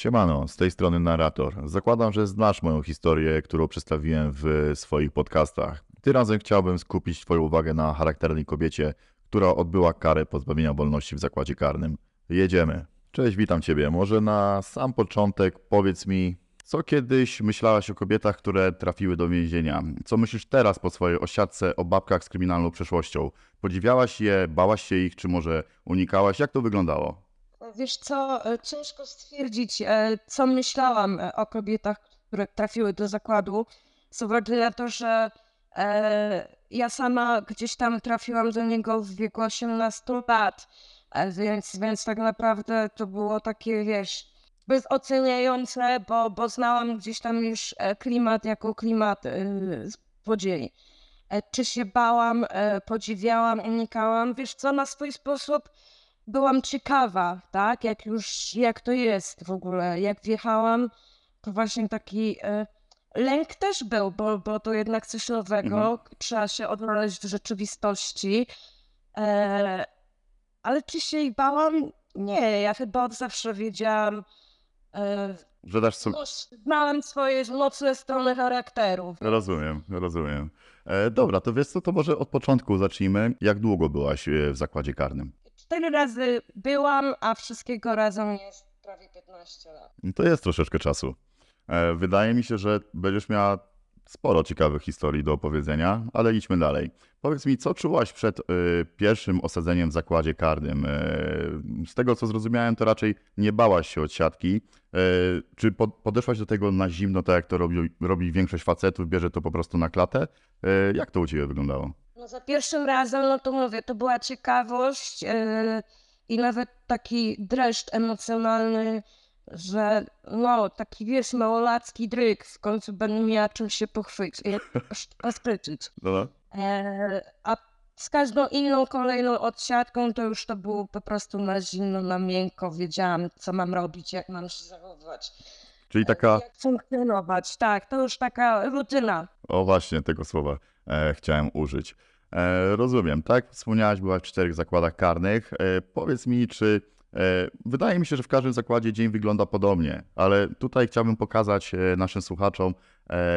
Siemano, z tej strony narrator. Zakładam, że znasz moją historię, którą przedstawiłem w swoich podcastach. Tym razem chciałbym skupić Twoją uwagę na charakternej kobiecie, która odbyła karę pozbawienia wolności w zakładzie karnym. Jedziemy. Cześć, witam Ciebie. Może na sam początek powiedz mi, co kiedyś myślałaś o kobietach, które trafiły do więzienia? Co myślisz teraz po swojej osiadce o babkach z kryminalną przeszłością? Podziwiałaś je, bałaś się ich, czy może unikałaś? Jak to wyglądało? Wiesz co, e, ciężko stwierdzić, e, co myślałam e, o kobietach, które trafiły do zakładu, z uwagi na to, że ja sama gdzieś tam trafiłam do niego w wieku 18 lat, więc, więc tak naprawdę to było takie, wiesz, bezoceniające, bo, bo znałam gdzieś tam już klimat jako klimat podzieli. Czy się bałam, podziwiałam, unikałam, wiesz co, na swój sposób byłam ciekawa, tak, jak już, jak to jest w ogóle, jak wjechałam, to właśnie taki e, lęk też był, bo, bo to jednak coś nowego, mhm. trzeba się odnaleźć w rzeczywistości, e, ale czy się jej bałam? Nie, ja chyba od zawsze wiedziałam, e, że dasz sobie... Znałem swoje mocne strony charakteru. Rozumiem, rozumiem. E, dobra, to wiesz co, to może od początku zacznijmy. Jak długo byłaś e, w zakładzie karnym? Cztery razy byłam, a wszystkiego razem jest prawie 15 lat. To jest troszeczkę czasu. E, wydaje mi się, że będziesz miała sporo ciekawych historii do opowiedzenia, ale idźmy dalej. Powiedz mi, co czułaś przed y, pierwszym osadzeniem w zakładzie karnym? Y, z tego, co zrozumiałem, to raczej nie bałaś się od siatki. Y, czy po, podeszłaś do tego na zimno, tak jak to robi, robi większość facetów, bierze to po prostu na klatę? jak to u Ciebie wyglądało? No za pierwszym razem, no to mówię, to była ciekawość yy, i nawet taki dreszcz emocjonalny, że no, taki wiesz, małolacki dryk, w końcu będę miała czym się pochwycić, poskryczyć. No. E, a z każdą inną kolejną odsiadką to już to było po prostu na zimno, na miękko, wiedziałam co mam robić, jak mam się zachowywać. Czyli taka... Jak funkcjonować, tak, to już taka rutyna. O właśnie, tego słowa e, chciałem użyć. E, rozumiem, tak? Wspomniałaś, była w czterech zakładach karnych. E, powiedz mi, czy e, wydaje mi się, że w każdym zakładzie dzień wygląda podobnie, ale tutaj chciałbym pokazać naszym słuchaczom,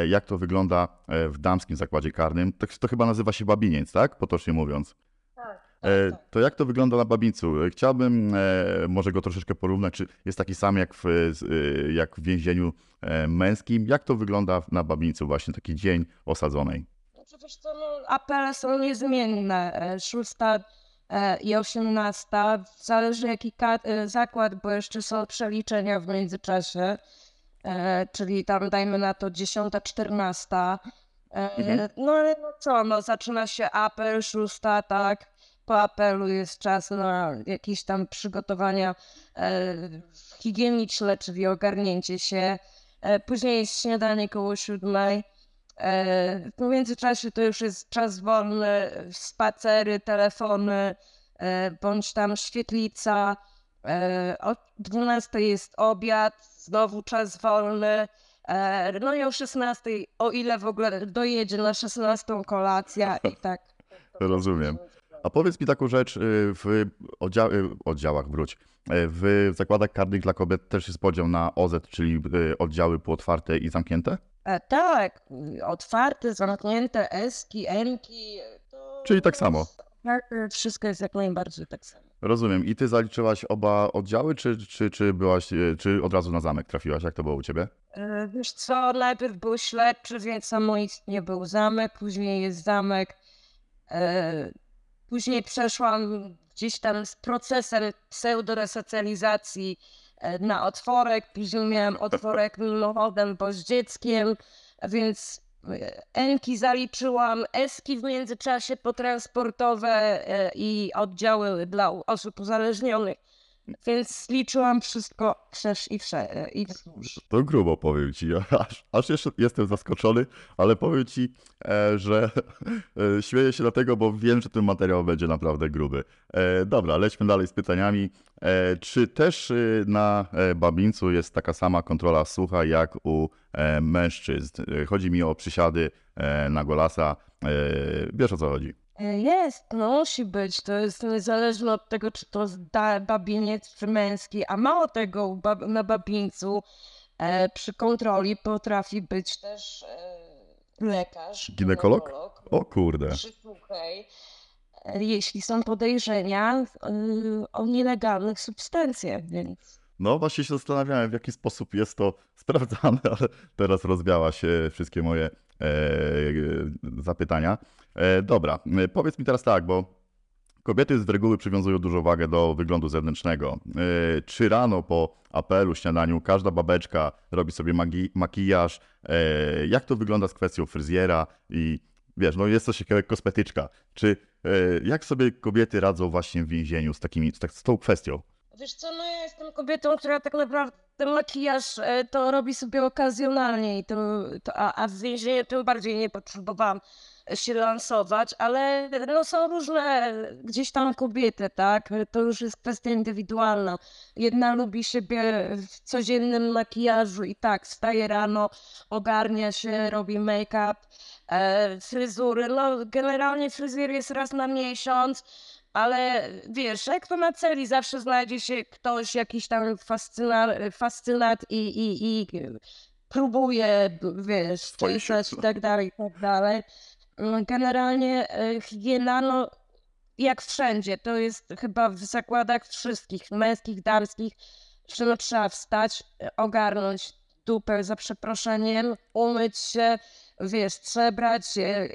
jak to wygląda w damskim zakładzie karnym. To, to chyba nazywa się babiniec, tak? Potocznie mówiąc. Tak, tak, tak. To jak to wygląda na Babińcu? Chciałbym może go troszeczkę porównać, czy jest taki sam jak w, jak w więzieniu męskim. Jak to wygląda na Babińcu właśnie, taki dzień osadzonej? Wiesz co, no, apele są niezmienne. E, szósta e, i osiemnasta, zależy jaki e, zakład, bo jeszcze są przeliczenia w międzyczasie, czyli tam dajmy na to dziesiąta, czternasta. Mhm. No ale no co, no zaczyna się apel, szósta, tak, po apelu jest czas na jakieś tam przygotowania higieniczne, czyli ogarnięcie się. Później jest śniadanie koło siódmej. E, w międzyczasie to już jest czas wolny, spacery, telefony, e, bądź tam świetlica. E, o 12 jest obiad, znowu czas wolny. No i o 16, o ile w ogóle dojedzie na 16 kolacja i tak. Rozumiem. A powiedz mi taką rzecz, y, w oddział, oddziałach wróć, w zakładach karnych dla kobiet też jest podział na OZ, czyli y, oddziały półotwarte i zamknięte? E, tak, otwarte, zamknięte, eski, enki. To... Czyli tak samo. Tak, wszystko jest jak najbardziej tak samo. Rozumiem. I ty zaliczyłaś oba oddziały, czy, czy, czy byłaś, e, czy od razu na zamek trafiłaś? Jak to było u ciebie? E, wiesz co, najpierw był śledczy, więc samoistnie był zamek, później jest zamek. Później przeszłam gdzieś tam z procesem pseudoresocjalizacji E, na otworek, później miałem otworek lodem, bo z dzieckiem, więc Enki zaliczyłam, Eski w międzyczasie potransportowe e, i oddziały dla osób uzależnionych. Więc liczyłam wszystko wszerz i, wsze, i wzdłuż. To grubo powiem ci. Aż, aż jeszcze jestem zaskoczony, ale powiem ci, e, że e, śmieję się dlatego, bo wiem, że ten materiał będzie naprawdę gruby. E, dobra, lećmy dalej z pytaniami. E, czy też e, na e, Babincu jest taka sama kontrola słucha jak u mężczyzn? Chodzi mi o przysiady na golasa. Wiesz o co chodzi? E, Jest, no musi być. To jest niezależne od tego, czy to babiniec czy męski. A mało tego, na babińcu e, przy kontroli potrafi być też e, lekarz, Ginekolog? O kurde. Przysłuchaj, e, jeśli są podejrzenia e, o nielegalnych substancjach, więc No właśnie się zastanawiałem, w jaki sposób jest to sprawdzane, ale teraz rozwiała się wszystkie moje zapytania. E, dobra, e, powiedz mi teraz tak, bo kobiety z reguły przywiązują dużą wagę do wyglądu zewnętrznego. E, czy rano po apelu, śniadaniu, każda babeczka robi sobie magi- makijaż? E, jak to wygląda z kwestią fryzjera i wiesz, no jest coś takiego jak kosmetyczka. Czy e, jak sobie kobiety radzą właśnie w więzieniu z, takimi, z, tak, z tą kwestią? Wiesz co, no ja jestem kobietą, która tak naprawdę makijaż e, to robi sobie okazjonalnie, i to, to, a, a w więzieniu tym bardziej nie potrzebowałam się lansować, ale no są różne gdzieś tam kobiety, tak? To już jest kwestia indywidualna. Jedna lubi siebie w codziennym makijażu i tak, wstaje rano, ogarnia się, robi make-up, e, fryzury. No generalnie fryzjer jest raz na miesiąc. Ale wiesz, jak to na celi zawsze znajdzie się ktoś, jakiś tam fascyna, fascynat i, i, i próbuje, wiesz, siły. i tak dalej, i tak dalej. Generalnie e, higiena, no jak wszędzie, to jest chyba w zakładach wszystkich, męskich, damskich, że no trzeba wstać, ogarnąć dupę za przeproszeniem, umyć się, wiesz, przebrać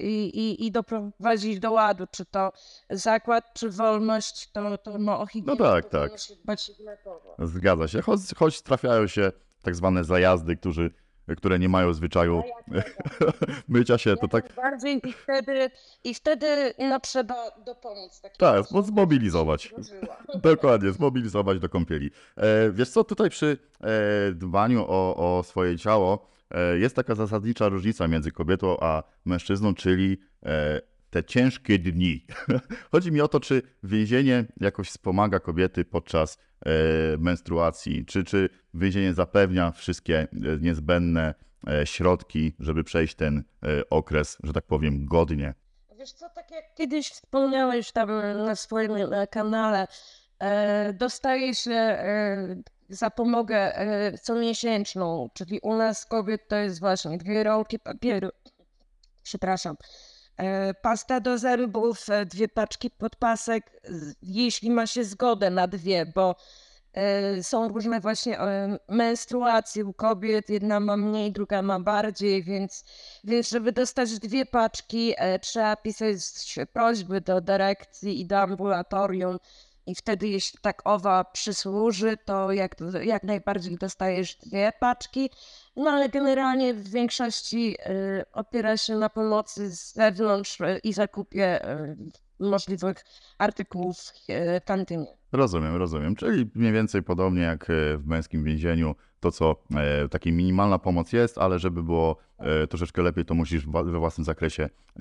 i, i, i doprowadzić do ładu, czy to zakład, czy wolność, to, to no o higienę tak, tak. Zgadza się, choć, choć trafiają się tak zwane zajazdy, którzy, które nie mają zwyczaju mycia się, to tak, Bardziej i wtedy, i wtedy no, trzeba dopomóc. tak, osobom, zmobilizować. Dokładnie, zmobilizować do kąpieli. E, wiesz co, tutaj przy e, dbaniu o, o swoje ciało jest taka zasadnicza różnica między kobietą a mężczyzną, czyli e, te ciężkie dni. Chodzi mi o to, czy więzienie jakoś wspomaga kobiety podczas e, menstruacji, czy, czy więzienie zapewnia wszystkie e, niezbędne e, środki, żeby przejść ten e, okres, że tak powiem, godnie. Wiesz co, tak jak kiedyś wspomniałeś tam na swoim e, kanale, e, dostaje się e, zapomogę e, comiesięczną, czyli u nas kobiet to jest właśnie dwie rolki papieru, przepraszam, e, pasta do zębów, e, dwie paczki podpasek, jeśli ma się zgodę na dwie, bo są różne właśnie menstruacje u kobiet, jedna ma mniej, druga ma bardziej, więc więc żeby dostać dwie paczki, trzeba pisać prośby do dyrekcji i do ambulatorium. I wtedy, jeśli tak owa przysłuży, to jak, jak najbardziej dostajesz dwie paczki. No ale generalnie w większości e, opiera się na pomocy z zewnątrz e, i zakupie e, możliwych artykułów e, w kantynie. Rozumiem, rozumiem. Czyli mniej więcej podobnie jak e, w męskim więzieniu, to co e, taka minimalna pomoc jest, ale żeby było e, troszeczkę lepiej, to musisz we własnym zakresie e,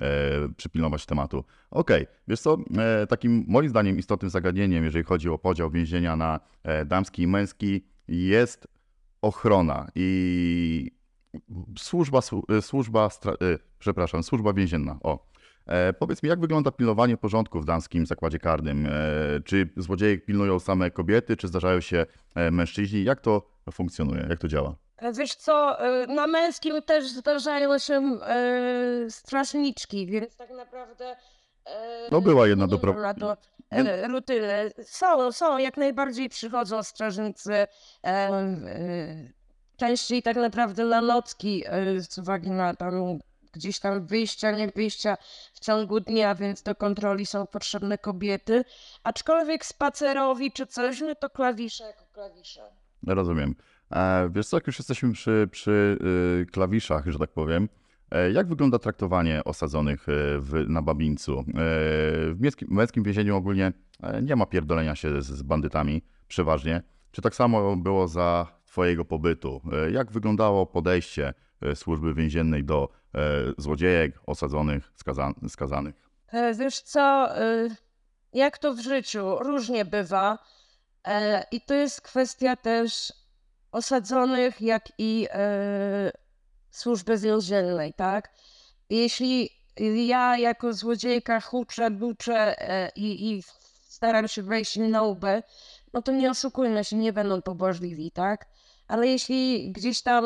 przypilnować tematu. Okej, wiesz co, e, takim moim zdaniem istotnym zagadnieniem, jeżeli chodzi o podział więzienia na e, damski i męski, jest ochrona i służba, słu- e, służba, stra- e, przepraszam, służba więzienna. O. E, powiedz mi, jak wygląda pilnowanie porządku w damskim zakładzie karnym? E, czy złodziejek pilnują same kobiety, czy zdarzają się e, mężczyźni? Jak to funkcjonuje? Jak to działa? Wiesz co, na męskim też zdarzają się strażniczki, więc tak naprawdę. No, była jedna e, rutyny. Są, są, jak najbardziej przychodzą strażnicy. Częściej tak naprawdę na nocki, z uwagi na tam gdzieś tam wyjścia, nie wyjścia w ciągu dnia, więc do kontroli są potrzebne kobiety. Aczkolwiek spacerowi czy coś, no to klawisze jako klawisze. Rozumiem. E, wiesz co, jak już jesteśmy przy, przy y, klawiszach, że tak powiem, e, jak wygląda traktowanie osadzonych e, w, na Babińcu? E, w męskim, męskim więzieniu ogólnie nie ma pierdolenia się z, z bandytami, przeważnie. Czy tak samo było za twojego pobytu? Jak wyglądało podejście służby więziennej do złodziejek, osadzonych, skaza, skazanych? E, Wiesz co, e, jak to w życiu, różnie bywa. E, I to jest kwestia też osadzonych, jak i e, służby więziennej, tak? Jeśli ja jako złodziejka huczę, buczę e, i, i staram się wejść na łbę, no to nie oszukujmy się, nie będą pobłażliwi, tak? Ale jeśli gdzieś tam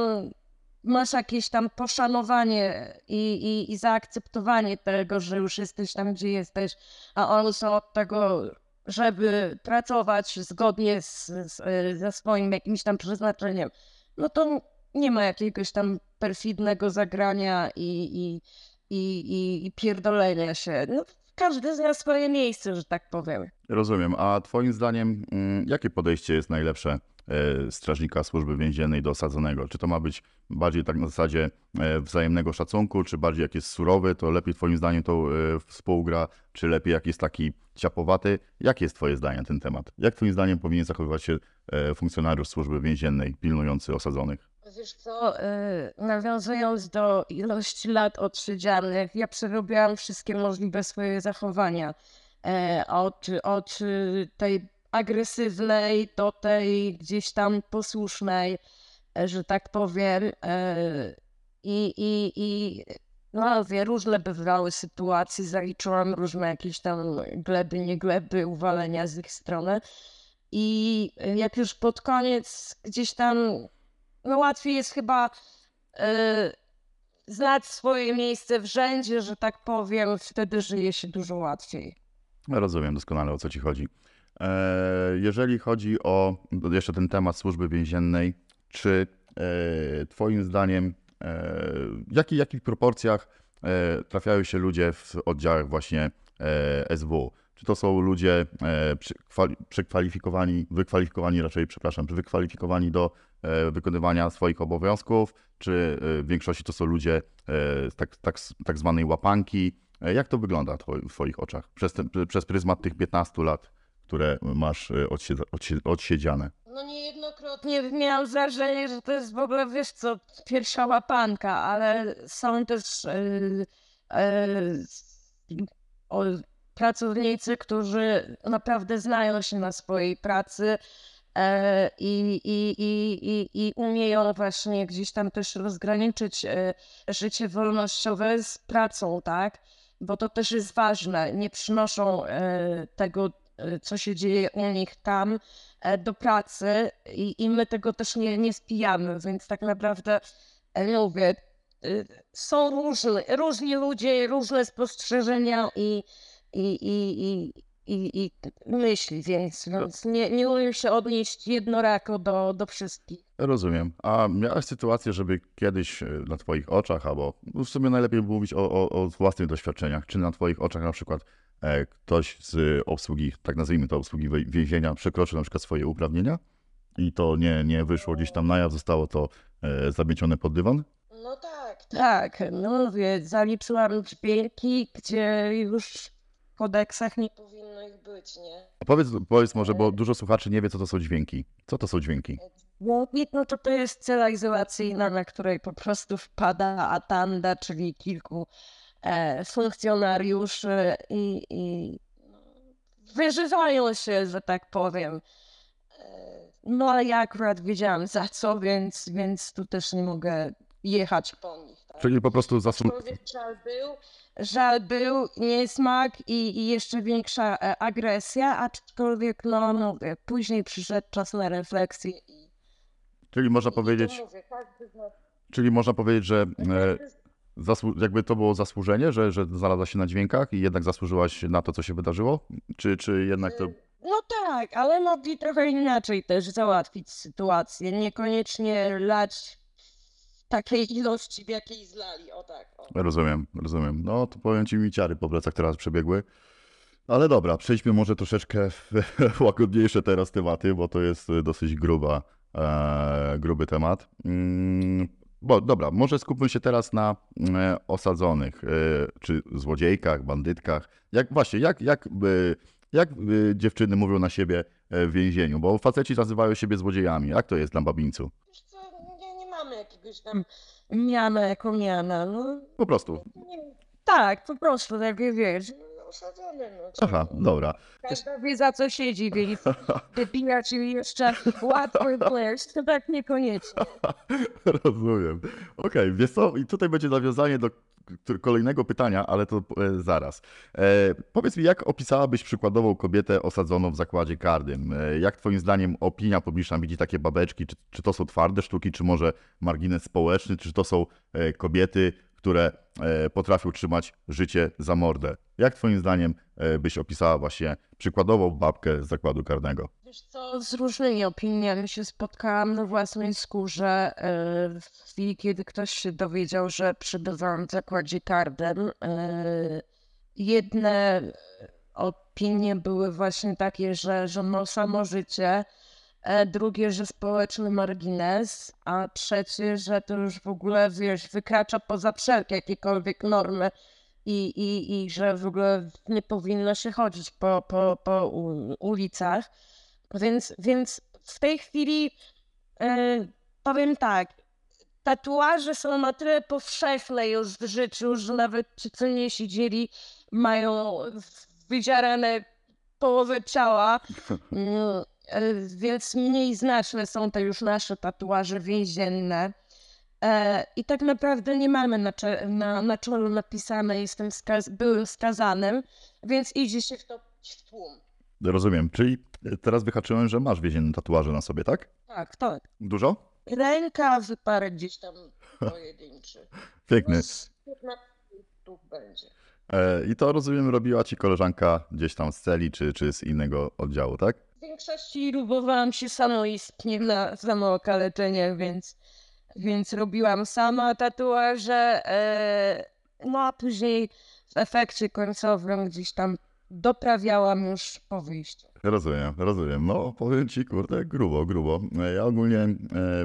masz jakieś tam poszanowanie i, i, i zaakceptowanie tego, że już jesteś tam, gdzie jesteś, a oni są od tego, żeby pracować zgodnie z, z, ze swoim jakimś tam przeznaczeniem, no to nie ma jakiegoś tam perfidnego zagrania i, i, i, i, pierdolenia się. No, każdy zna swoje miejsce, że tak powiem. Rozumiem. A twoim zdaniem, mm, jakie podejście jest najlepsze strażnika służby więziennej do osadzonego? Czy to ma być bardziej tak na zasadzie e, wzajemnego szacunku, czy bardziej jak jest surowy, to lepiej twoim zdaniem to e, współgra, czy lepiej jak jest taki ciapowaty? Jakie jest twoje zdanie na ten temat? Jak twoim zdaniem powinien zachowywać się e, funkcjonariusz służby więziennej pilnujący osadzonych? Wiesz co, nawiązując do ilości lat odsiedzianych, ja przerobiłam wszystkie możliwe swoje zachowania. E, Od, od tej agresywnej do tej gdzieś tam posłusznej, e, że tak powiem. E, I, i, i no wie, różne bywały sytuacje, zaliczyłam różne jakieś tam gleby, nie gleby, uwalenia z ich strony. I jak już pod koniec gdzieś tam no łatwiej jest chyba e, znać swoje miejsce w rzędzie, że tak powiem, wtedy żyje się dużo łatwiej. Rozumiem doskonale o co ci chodzi. E, Jeżeli chodzi o jeszcze ten temat służby więziennej, czy e, Twoim zdaniem, e, w jakich, jakich proporcjach trafiają się ludzie w oddziałach właśnie SW? Czy to są ludzie przekwalifikowani, wykwalifikowani raczej, przepraszam, wykwalifikowani do wykonywania swoich obowiązków, czy w większości to są ludzie tak, tak, tak zwanej łapanki? Jak to wygląda w Twoich oczach przez, przez pryzmat tych 15 lat, które masz e, odsiedza- odsie- odsiedziane? No niejednokrotnie miałam wrażenie, że to jest w ogóle, wiesz co, pierwsza łapanka, ale są też e, o, pracownicy, którzy naprawdę znają się na swojej pracy i, i, i, i, i umieją właśnie gdzieś tam też rozgraniczyć życie wolnościowe z pracą, tak? Bo to też jest ważne. Nie przynoszą tego, co się dzieje u nich tam, e, do pracy i, i my tego też nie, nie spijamy, więc tak naprawdę e, mówię, y, są różni, różni ludzie, różne spostrzeżenia i, i, i, i, i, i myśli, więc, więc nie, nie umiem się odnieść jednorako do, do wszystkich. Rozumiem. A miałeś sytuację, żeby kiedyś e, na Twoich oczach, albo w sumie najlepiej mówić o, o, o własnych doświadczeniach, czy na Twoich oczach na przykład ktoś z obsługi, tak nazwijmy to obsługi więzienia, przekroczył na przykład swoje uprawnienia i to nie, nie wyszło gdzieś tam na jaw, zostało to e, zamiecione pod dywan? No tak. Tak, no mówię, zaliczyłam dźwięki, gdzie już w kodeksach nie powinno ich być, nie? A Powiedz, powiedz może, bo dużo słuchaczy nie wie, co to są dźwięki. Co to są dźwięki? Dźwięki, no to to jest cela izolacyjna, na której po prostu wpada atanda, czyli kilku e, funkcjonariuszy i, i wyżywają się, że tak powiem. E, No ale ja akurat wiedziałam za co, więc, więc tu też nie mogę jechać po nich. Tak? Czyli po prostu. Aczkolwiek żal był, żal był, niesmak i, i jeszcze większa e, agresja, aczkolwiek no, no później przyszedł czas na refleksję i Czyli można powiedzieć, mówię, nas- czyli można powiedzieć, że e, z- zasłu... jakby to było zasłużenie, że, że znalazła się na dźwiękach i jednak zasłużyłaś na to, co się wydarzyło? Czy, czy jednak to... No tak, ale mogli trochę inaczej też załatwić sytuację, niekoniecznie lać w takiej ilości, w jakiej zlali, o tak. O. Rozumiem, rozumiem. No to powiem ci mi ciary po plecach teraz przebiegły. Ale dobra, przejdźmy może troszeczkę w łagodniejsze teraz tematy, bo to jest y, dosyć gruba, e, gruby temat. Mm, bo dobra, może skupmy się teraz na e, osadzonych, e, czy złodziejkach, bandytkach. Jak właśnie, jak, jak, y, jak dziewczyny mówią na siebie e, w więzieniu? Bo faceci nazywają siebie złodziejami. Jak to jest dla babińcu? Wiesz co, nie, nie mamy jakiegoś tam miana jako miana, no. Po prostu. Nie, tak, po prostu, tak wiesz, osadzony, no. Aha, dobra. Każda wie za co siedzi, więc wybija ci jeszcze łatwy flash, to tak niekoniecznie. Rozumiem. Okej, wiesz co, i tutaj będzie nawiązanie do kolejnego pytania, ale to e, zaraz. E, powiedz mi, jak opisałabyś przykładową kobietę osadzoną w zakładzie karnym? E, jak twoim zdaniem opinia publiczna widzi takie babeczki? Czy, czy to są twarde sztuki, czy może margines społeczny, czy to są e, kobiety, które e, potrafią trzymać życie za mordę? Jak twoim zdaniem e, byś opisała właśnie przykładową babkę z zakładu karnego? Wiesz co, z różnymi opiniami się spotkałam na własnej skórze. e, W chwili, kiedy ktoś się dowiedział, że przebywałam w zakładzie karnym, jedne opinie były właśnie takie, że, że no samo życie, drugie, że społeczny margines, a trzecie, że to już w ogóle, wiesz, wykracza poza wszelkie jakiekolwiek normy i, i, i że w ogóle nie powinno się chodzić po, po, po ulicach. Więc, więc w tej chwili e, powiem tak, tatuaże są na tyle powszechne już w życiu, że nawet ci, co nie siedzieli, mają wydzierane połowę ciała, Mm, e, więc mniej znaczne są te już nasze tatuaże więzienne. E, I tak naprawdę nie mamy na, na, na czolu napisane jestem skaz- byłym skazanym, więc idzie się wtopić w tłum. Rozumiem, czyli teraz wyhaczyłem, że masz więzienne tatuaże na sobie, tak? Tak, tak. Dużo? Rękawy parę gdzieś tam pojedynczy. Piękny. No, tu będzie. E, I to rozumiem, robiła ci koleżanka gdzieś tam z celi czy, czy z innego oddziału, tak? Większości próbowałam się samoistnie na samookaleczenie, więc, więc robiłam sama tatuaże, e, no a później w efekcie końcowym gdzieś tam doprawiałam już po wyjściu. Rozumiem, rozumiem. No powiem ci, kurde, grubo, grubo. E, Ja ogólnie, e,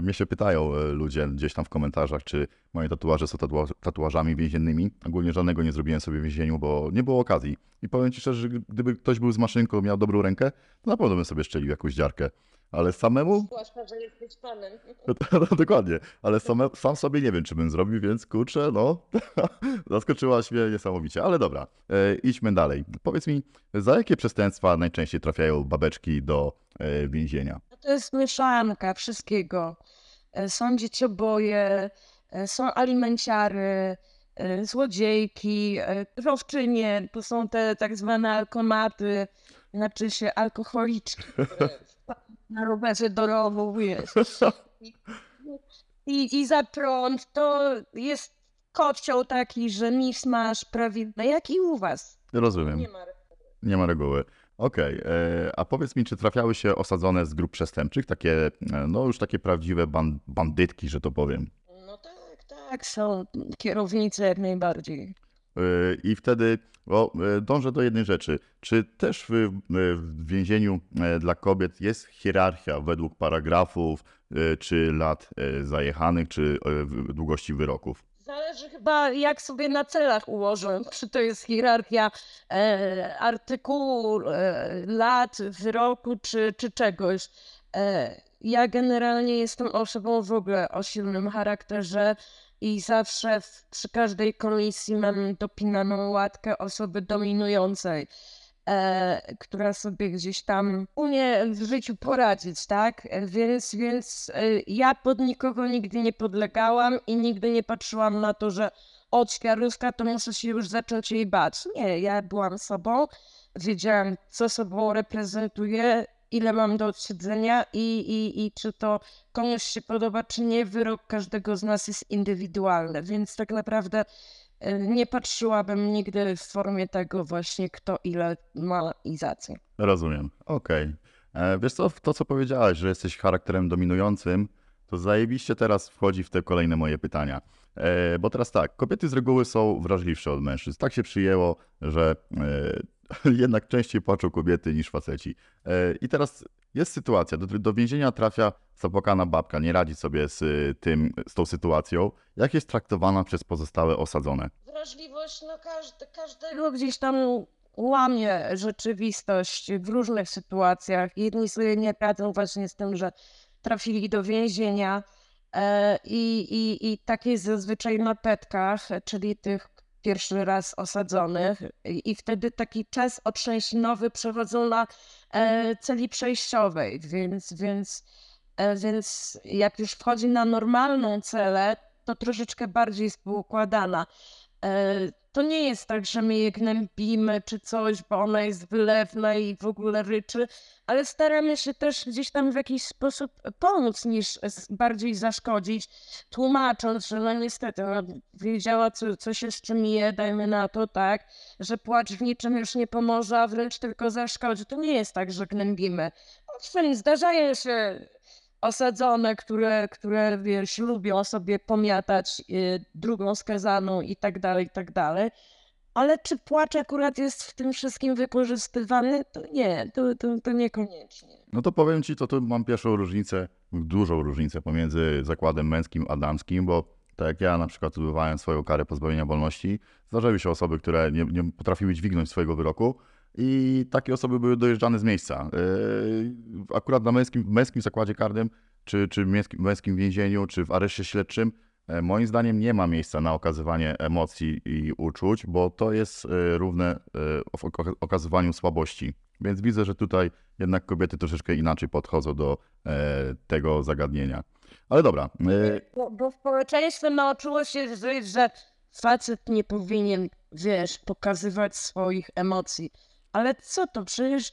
mnie się pytają e, ludzie gdzieś tam w komentarzach, czy moje tatuaże są tatua- tatuażami więziennymi. Ogólnie żadnego nie zrobiłem sobie w więzieniu, bo nie było okazji. I powiem ci szczerze, że gdyby ktoś był z maszynką, miał dobrą rękę, to na pewno bym sobie szczelił jakąś dziarkę. Ale samemu Zwłaszcza, że jesteś panem. No, dokładnie, ale same, sam sobie nie wiem, czy bym zrobił, więc kurczę, no, zaskoczyłaś mnie niesamowicie, ale dobra, e, idźmy dalej. Powiedz mi, za jakie przestępstwa najczęściej trafiają babeczki do e, więzienia? No To jest mieszanka wszystkiego. E, Są dziecioboje, e, są alimenciary, e, złodziejki, e, rowczynie, to są te tak zwane alkomaty, znaczy się alkoholiczki, na rowerze do rowu, wiesz. I, I za prąd to jest kocioł taki, że mis masz prawie, no jak i u was. Rozumiem, Nie ma nie ma reguły. Okej, e, a powiedz mi, czy trafiały się osadzone z grup przestępczych, takie, e, no już takie prawdziwe ban- bandytki, że to powiem. No tak, tak, są kierownicy jak najbardziej. I wtedy dążę do jednej rzeczy. Czy też w, w więzieniu yy, dla kobiet jest hierarchia według paragrafów, yy, czy lat yy, zajechanych, czy długości wyroków? Zależy chyba jak sobie na celach ułożą, czy to jest hierarchia e, artykułu, e, lat, wyroku, czy, czy czegoś. E, ja generalnie jestem osobą w ogóle o silnym charakterze i zawsze w, przy każdej komisji mam dopinaną łatkę osoby dominującej. E, która sobie gdzieś tam umie w życiu poradzić, tak? Więc, więc e, ja pod nikogo nigdy nie podlegałam i nigdy nie patrzyłam na to, że od świaruska to muszę się już zacząć jej bać. Nie, ja byłam sobą, wiedziałam, co sobą reprezentuję, ile mam do odsiedzenia i, i, i czy to komuś się podoba, czy nie. Wyrok każdego z nas jest indywidualny, więc tak naprawdę e, nie patrzyłabym nigdy w formie tego właśnie, kto ile ma i za co. Rozumiem. Okej. E, Wiesz co, to co powiedziałaś, że jesteś charakterem dominującym, to zajebiście teraz wchodzi w te kolejne moje pytania. E, Bo teraz tak, kobiety z reguły są wrażliwsze od mężczyzn. Tak się przyjęło, że e, jednak częściej płaczą kobiety niż faceci. E, I teraz jest sytuacja, do, do więzienia trafia zapłakana babka, nie radzi sobie z y, tym, z tą sytuacją. Jak jest traktowana przez pozostałe osadzone? Wrażliwość, no każdy, każdego gdzieś tam łamie rzeczywistość w różnych sytuacjach. Jedni sobie nie radzą właśnie z tym, że trafili do więzienia e, i, i, i tak jest zazwyczaj na petkach, czyli tych pierwszy raz osadzonych i i wtedy taki czas otrzęsinowy przechodzą na e, celi przejściowej, więc, więc, e, więc jak już wchodzi na normalną celę, to troszeczkę bardziej jest poukładana. E, to nie jest tak, że my je gnębimy czy coś, bo ona jest wylewna i w ogóle ryczy, ale staramy się też gdzieś tam w jakiś sposób pomóc niż bardziej zaszkodzić, tłumacząc, że no niestety no, wiedziała, co, co się z czym je, dajmy na to, tak, że płacz w niczym już nie pomoże, a wręcz tylko zaszkodzi. To nie jest tak, że gnębimy. Owszem, zdarzają się osadzone, które, które wiesz, lubią sobie pomiatać y, drugą skazaną i tak dalej, i tak dalej. Ale czy płacz akurat jest w tym wszystkim wykorzystywany? To nie, to, to, to niekoniecznie. No to powiem ci, to tu mam pierwszą różnicę, dużą różnicę pomiędzy zakładem męskim a damskim, bo tak jak ja na przykład odbywałem swoją karę pozbawienia wolności, zdarzały się osoby, które nie, nie potrafiły dźwignąć swojego wyroku i takie osoby były dojeżdżane z miejsca. Yy, Akurat na męskim, męskim zakładzie karnym, czy, czy męskim, męskim więzieniu, czy w areszcie śledczym, e, moim zdaniem nie ma miejsca na okazywanie emocji i uczuć, bo to jest e, równe e, ok- okazywaniu słabości. Więc widzę, że tutaj jednak kobiety troszeczkę inaczej podchodzą do e, tego zagadnienia. Ale dobra, e, Bo, bo społeczeństwo nauczyło się, że, że facet nie powinien, wiesz, pokazywać swoich emocji. Ale co to? Przecież,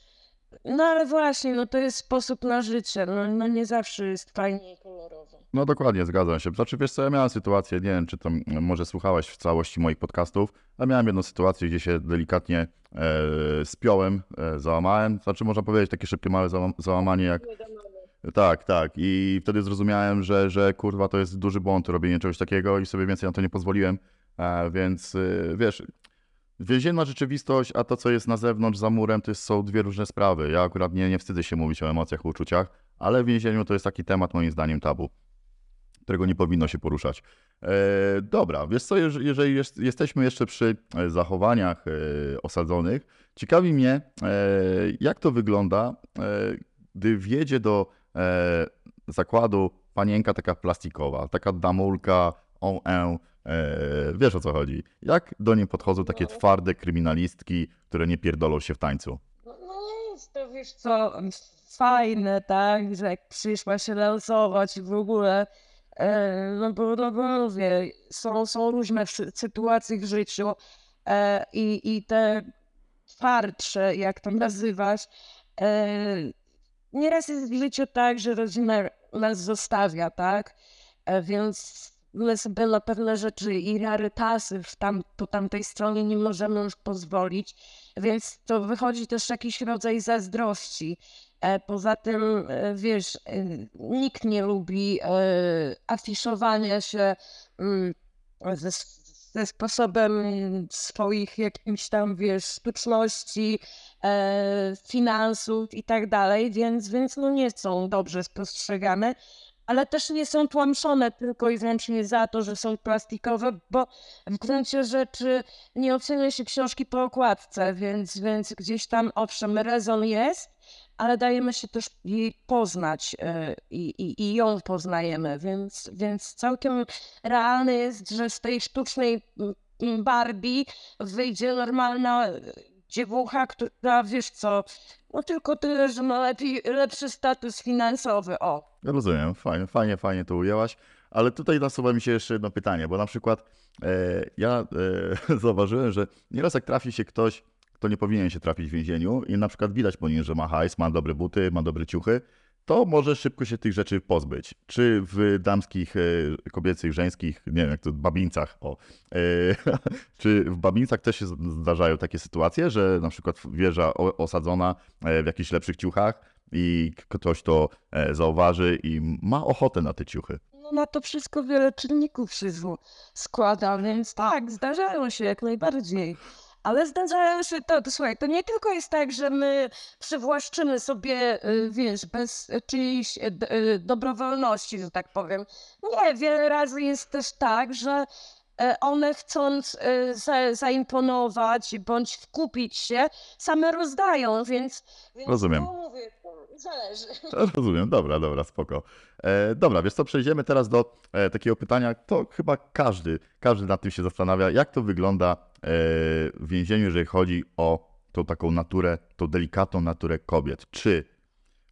no ale właśnie, no to jest sposób na życie. No, no nie zawsze jest fajnie i kolorowo. no dokładnie, zgadzam się. Znaczy, wiesz co, ja miałem sytuację, nie wiem, czy tam m, może słuchałeś w całości moich podcastów, ale miałem jedną sytuację, gdzie się delikatnie e, spiąłem, e, załamałem. Znaczy, można powiedzieć, takie szybkie, małe załam- załamanie, jak Tak, tak. I wtedy zrozumiałem, że, że kurwa to jest duży błąd robienie czegoś takiego i sobie więcej na to nie pozwoliłem. E, więc y, wiesz, więzienna rzeczywistość, a to, co jest na zewnątrz za murem, to jest, są dwie różne sprawy. Ja akurat nie, nie wstydzę się mówić o emocjach, o uczuciach, ale w więzieniu to jest taki temat, moim zdaniem, tabu, którego nie powinno się poruszać. E, dobra, wiesz co, jeż- jeżeli jest, jesteśmy jeszcze przy e, zachowaniach e, osadzonych, ciekawi mnie, e, jak to wygląda, e, gdy wjedzie do e, zakładu panienka taka plastikowa, taka damulka, on e, wiesz o co chodzi. Jak do niej podchodzą takie No. twarde kryminalistki, które nie pierdolą się w tańcu? No, no jest to, wiesz co, fajne, tak, że jak przyszła się lansować i w ogóle, e, no, bo, no bo mówię, są, są różne sy- sytuacje w życiu e, i, i te twardsze, jak to nazywasz, e, nieraz jest w życiu tak, że rodzina nas zostawia, tak, e, więc sobie na pewne rzeczy i rarytasy w tam, po tamtej stronie nie możemy już pozwolić, więc to wychodzi też jakiś rodzaj zazdrości. E, Poza tym, e, wiesz, e, nikt nie lubi afiszowania się mm, ze, ze sposobem swoich jakichś tam, wiesz, sztuczności, finansów i tak dalej, więc, więc no nie są dobrze spostrzegane. Ale też nie są tłamszone tylko i wyłącznie za to, że są plastikowe, bo w gruncie rzeczy nie ocenia się książki po okładce, więc, więc gdzieś tam owszem, rezon jest, ale dajemy się też jej poznać e, i, i, i ją poznajemy, więc, więc całkiem realne jest, że z tej sztucznej mm, Barbie wyjdzie normalna dziewucha, która wiesz co, no tylko tyle, że ma lepiej, lepszy status finansowy, o. Rozumiem, fajnie, fajnie, fajnie to ujęłaś, ale tutaj nasuwa mi się jeszcze jedno pytanie, bo na przykład e, ja e, zauważyłem, że nieraz jak trafi się ktoś, kto nie powinien się trafić w więzieniu i na przykład widać po nim, że ma hajs, ma dobre buty, ma dobre ciuchy, to może szybko się tych rzeczy pozbyć. Czy w damskich, e, kobiecych, żeńskich, nie wiem jak to, babińcach, o, e, czy w babińcach też się zdarzają takie sytuacje, że na przykład wieża osadzona e, w jakichś lepszych ciuchach i ktoś to zauważy i ma ochotę na te ciuchy. No na to wszystko wiele czynników się składa, więc tak, zdarzają się jak najbardziej. Ale zdarzają się to, to słuchaj, to nie tylko jest tak, że my przywłaszczymy sobie, y, wiesz, bez czyjejś d- y, dobrowolności, że tak powiem. Nie, wiele razy jest też tak, że e, one chcąc e, za, zaimponować bądź wkupić się, same rozdają, więc... więc Rozumiem. Mówię, zależy. Rozumiem, dobra, dobra, spoko. E, dobra, wiesz co, przejdziemy teraz do e, takiego pytania, to chyba każdy, każdy nad tym się zastanawia, jak to wygląda e, w więzieniu, jeżeli chodzi o tą taką naturę, tą delikatną naturę kobiet. Czy,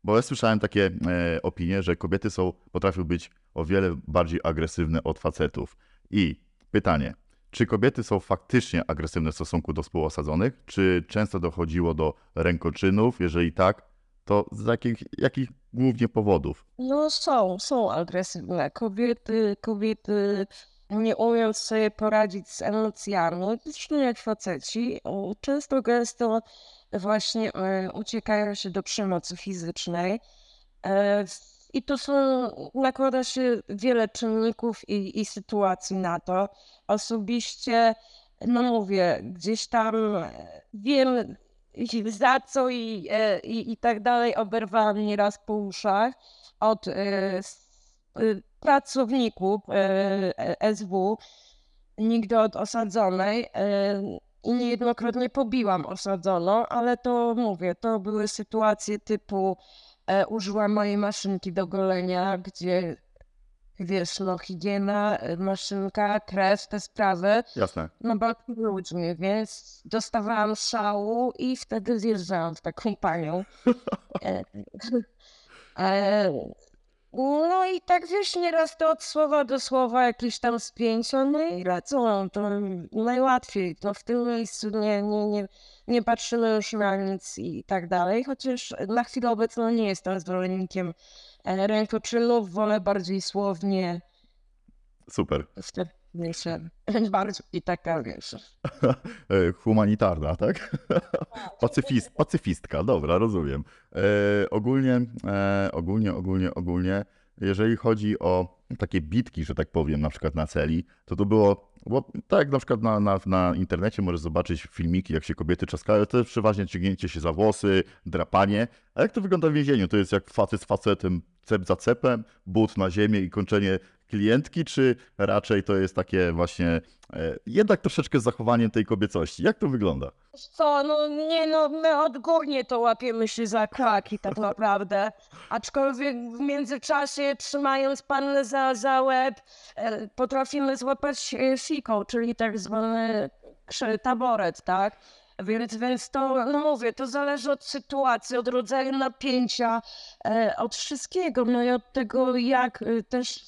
bo ja słyszałem takie e, opinie, że kobiety są, potrafią być o wiele bardziej agresywne od facetów. I pytanie, Czy kobiety są faktycznie agresywne w stosunku do współosadzonych? Czy często dochodziło do rękoczynów? Jeżeli tak, to z jakich, jakich głównie powodów? No są, są agresywne. Kobiety, kobiety nie umieją sobie poradzić z emocjami, zresztą jak faceci, często gęsto właśnie e, uciekają się do przemocy fizycznej. E, I to są, nakłada się wiele czynników i, i sytuacji na to. Osobiście, no mówię, gdzieś tam wiem i za co i, e, i, i tak dalej, oberwałam nieraz po uszach od e, e, pracowników SW, nigdy od osadzonej. I niejednokrotnie pobiłam osadzoną, ale to mówię, to były sytuacje typu użyłam mojej maszynki do golenia, gdzie wiesz, no higiena, e, maszynka, krew, te sprawy, Jasne. no bo ludźmi, więc dostawałam szału i wtedy zjeżdżałam w taką panią. E, e, no i tak wiesz, nieraz to od słowa do słowa jakieś tam spięcia, no i lecą, to najłatwiej, to w tym miejscu nie, nie, nie, nie patrzymy już na nic i tak dalej, chociaż na chwilę obecną nie jestem zwolennikiem rękoczynów, wolę bardziej słownie, Super. myślę, bardziej i taka, wiesz, E, Humanitarna, tak? Pacyfist, pacyfistka, dobra, rozumiem. E, ogólnie, e, ogólnie, ogólnie, ogólnie, jeżeli chodzi o takie bitki, że tak powiem, na przykład na celi, to to było, bo tak jak na przykład na, na, na internecie możesz zobaczyć filmiki, jak się kobiety czaskają, to jest przeważnie ciągnięcie się za włosy, drapanie, a jak to wygląda w więzieniu? To jest jak facet z facetem, cep za cepem, but na ziemię i kończenie klientki, czy raczej to jest takie właśnie e, jednak troszeczkę z zachowaniem tej kobiecości? Jak to wygląda? Co, no nie no, my odgórnie to łapiemy się za kraki tak naprawdę. Aczkolwiek w międzyczasie trzymając pannę za, za łeb, e, potrafimy złapać e, siką, czyli tak zwany taboret, tak? Więc, więc to, no mówię, to zależy od sytuacji, od rodzaju napięcia, od wszystkiego, no i od tego, jak też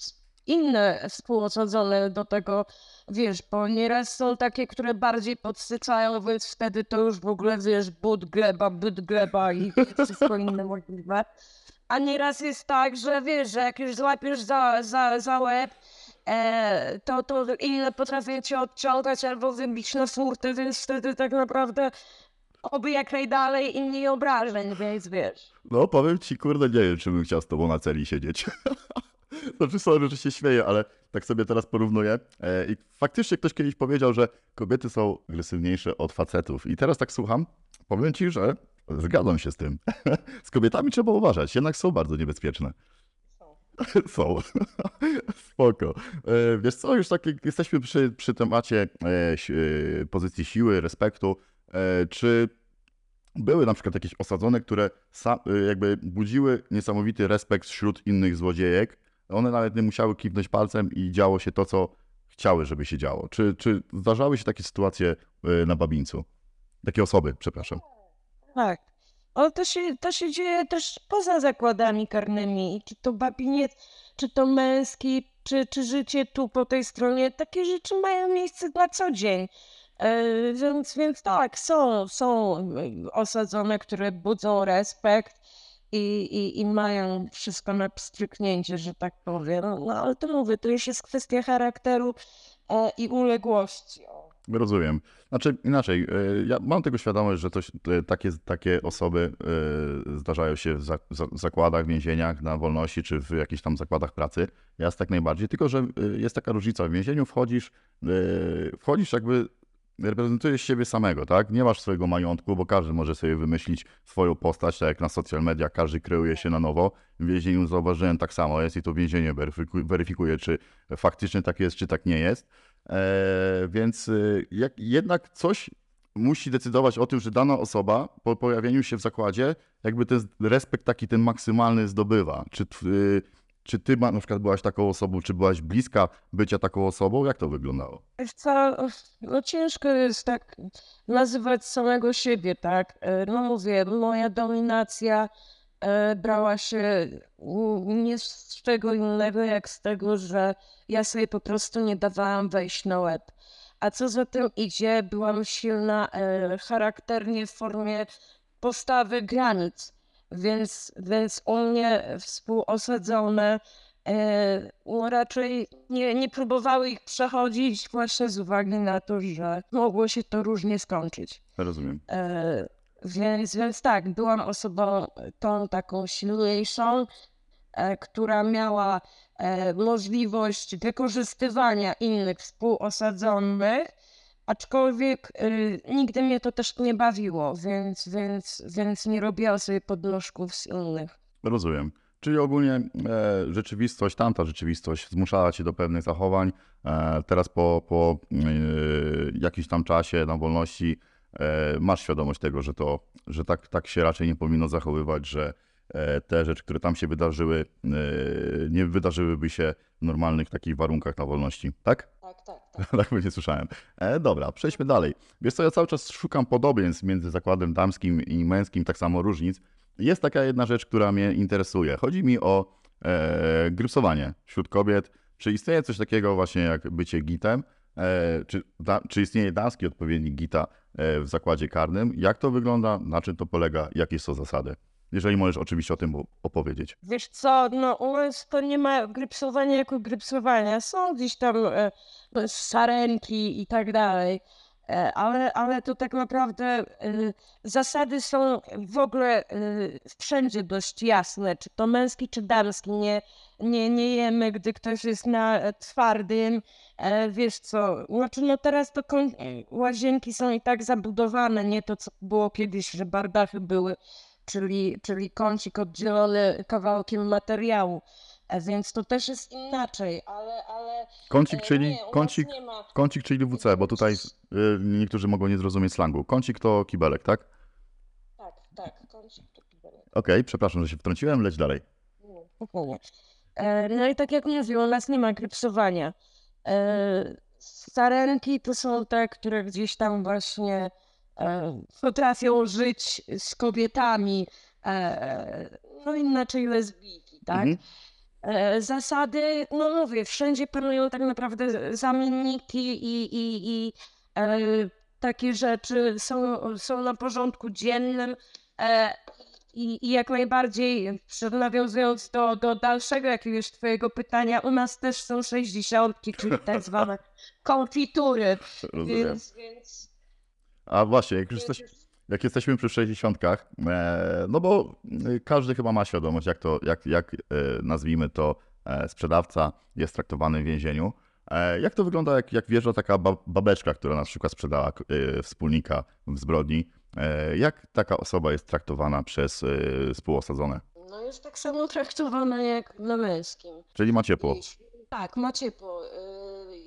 inne współosadzone do tego Wiesz, bo nieraz są takie, które bardziej podsycają, więc wtedy to już w ogóle, wiesz, but gleba, but gleba i wszystko inne możliwe. A nieraz jest tak, że wiesz, że jak już złapiesz za, za, za łeb, e, to, to inne potrafią cię odciągać albo wybić na furtę, więc wtedy tak naprawdę oby jak najdalej i mniej obrażeń, więc wiesz. No, powiem ci, kurde, nie wiem, czy bym chciał z tobą na celi siedzieć. Znaczy, sorry, że się śmieję, ale tak sobie teraz porównuję. E, I faktycznie ktoś kiedyś powiedział, że kobiety są agresywniejsze od facetów. I teraz tak słucham, powiem ci, że zgadzam się z tym. Z kobietami trzeba uważać, jednak są bardzo niebezpieczne. Są. Spoko. E, Wiesz co, już tak jak jesteśmy przy, przy temacie e, pozycji siły, respektu, czy były na przykład jakieś osadzone, które jakby budziły niesamowity respekt wśród innych złodziejek? One nawet nie musiały kiwnąć palcem i działo się to, co chciały, żeby się działo. Czy, czy zdarzały się takie sytuacje e, na Babińcu? Takie osoby, przepraszam. Tak. Ale to się, to się dzieje też poza zakładami karnymi. Czy to babiniec, czy to męski, czy, czy życie tu po tej stronie. Takie rzeczy mają miejsce na co dzień. E, więc, więc tak, są, są e, osadzone, które budzą respekt i, i, i mają wszystko na pstryknięcie, że tak powiem. No ale to mówię, to już jest kwestia charakteru e, i uległości. Rozumiem. Znaczy inaczej, e, ja mam tego świadomość, że e, takie, takie osoby e, zdarzają się w za- za- zakładach, więzieniach, na wolności czy w jakichś tam zakładach pracy. Jasne, jak najbardziej. Tylko, że e, jest taka różnica. W więzieniu wchodzisz, wchodzisz jakby reprezentujesz siebie samego, tak? Nie masz swojego majątku, bo każdy może sobie wymyślić swoją postać, tak jak na social media, każdy kreuje się na nowo. W więzieniu zauważyłem tak samo jest i to więzienie weryfiku- weryfikuje, czy faktycznie tak jest, czy tak nie jest. E, więc y, jak, jednak coś musi decydować o tym, że dana osoba po pojawieniu się w zakładzie, jakby ten respekt taki ten maksymalny zdobywa. Czy, y, czy ty na przykład byłaś taką osobą, czy byłaś bliska bycia taką osobą? Jak to wyglądało? Co, no ciężko jest tak nazywać samego siebie, tak? E, No mówię, moja dominacja e, brała się nie z czego innego, jak z tego, że ja sobie po prostu nie dawałam wejść na łeb. a co za tym idzie, byłam silna e, charakternie w formie postawy granic, więc, więc u mnie współosadzone e, no raczej nie, nie próbowały ich przechodzić właśnie z uwagi na to, że mogło się to różnie skończyć. Rozumiem. E, więc, więc tak, byłam osobą tą taką silniejszą, e, która miała możliwość wykorzystywania innych współosadzonych, aczkolwiek e, nigdy mnie to też nie bawiło, więc, więc, więc nie robiłam sobie podnoszków z innych. Rozumiem. Czyli ogólnie e, rzeczywistość, tamta rzeczywistość zmuszała cię do pewnych zachowań. E, teraz po, po e, jakimś tam czasie na wolności e, masz świadomość tego, że to, że tak, tak się raczej nie powinno zachowywać, że e, te rzeczy, które tam się wydarzyły, e, nie wydarzyłyby się w normalnych takich warunkach na wolności, tak? Tak, by nie słyszałem. E, dobra, przejdźmy dalej. Wiesz co, ja cały czas szukam podobieństw między zakładem damskim i męskim, tak samo różnic. Jest taka jedna rzecz, która mnie interesuje. Chodzi mi o e, grypsowanie wśród kobiet. Czy istnieje coś takiego właśnie jak bycie gitem? E, czy, da, czy istnieje damski odpowiednik gita e, w zakładzie karnym? Jak to wygląda? Na czym to polega? Jakie są zasady? Jeżeli możesz oczywiście o tym opowiedzieć. Wiesz co, no u nas to nie ma grypsowania jako grypsowania. Są gdzieś tam e, sarenki i tak dalej, e, ale, ale to tak naprawdę e, zasady są w ogóle e, wszędzie dość jasne, czy to męski, czy damski. Nie, nie, nie jemy, gdy ktoś jest na e, twardym. E, wiesz co, znaczy no teraz to koń, łazienki są i tak zabudowane, nie to co było kiedyś, że bardachy były czyli, czyli kącik oddzielony kawałkiem materiału. E, Więc to też jest inaczej, ale. ale Kącik, e, czyli nie, kącik, ma. kącik, czyli WC, bo tutaj y, niektórzy mogą nie zrozumieć slangu. Kącik to kibelek, tak? Tak, tak, kącik to kibelek. Okej, przepraszam, że się wtrąciłem, leć dalej. Spokojnie. E, No i tak jak mówię, u nas nie ma grypsowania. E, Sarenki to są te, które gdzieś tam właśnie e, potrafią żyć z kobietami, e, no inaczej lesbijki, tak? Mhm. E, Zasady, no mówię, wszędzie panują tak naprawdę zamienniki i, i, i e, takie rzeczy są, są na porządku dziennym. E, i, I jak najbardziej, nawiązując do, do dalszego jakiegoś Twojego pytania, u nas też są sześćdziesiątki, czyli tak zwane konfitury. Więc, więc, A właśnie, jak, już jesteś, jak jesteśmy przy 60, e, no bo y, każdy chyba ma świadomość, jak to, jak, jak e, nazwijmy to, e, sprzedawca jest traktowany w więzieniu. E, jak to wygląda, jak, jak wjeżdża taka ba- babeczka, która na przykład sprzedała e, wspólnika w zbrodni? E, jak taka osoba jest traktowana przez e, współosadzone? no jest tak samo traktowana jak na męskim. Czyli ma ciepło. Tak, ma ciepło.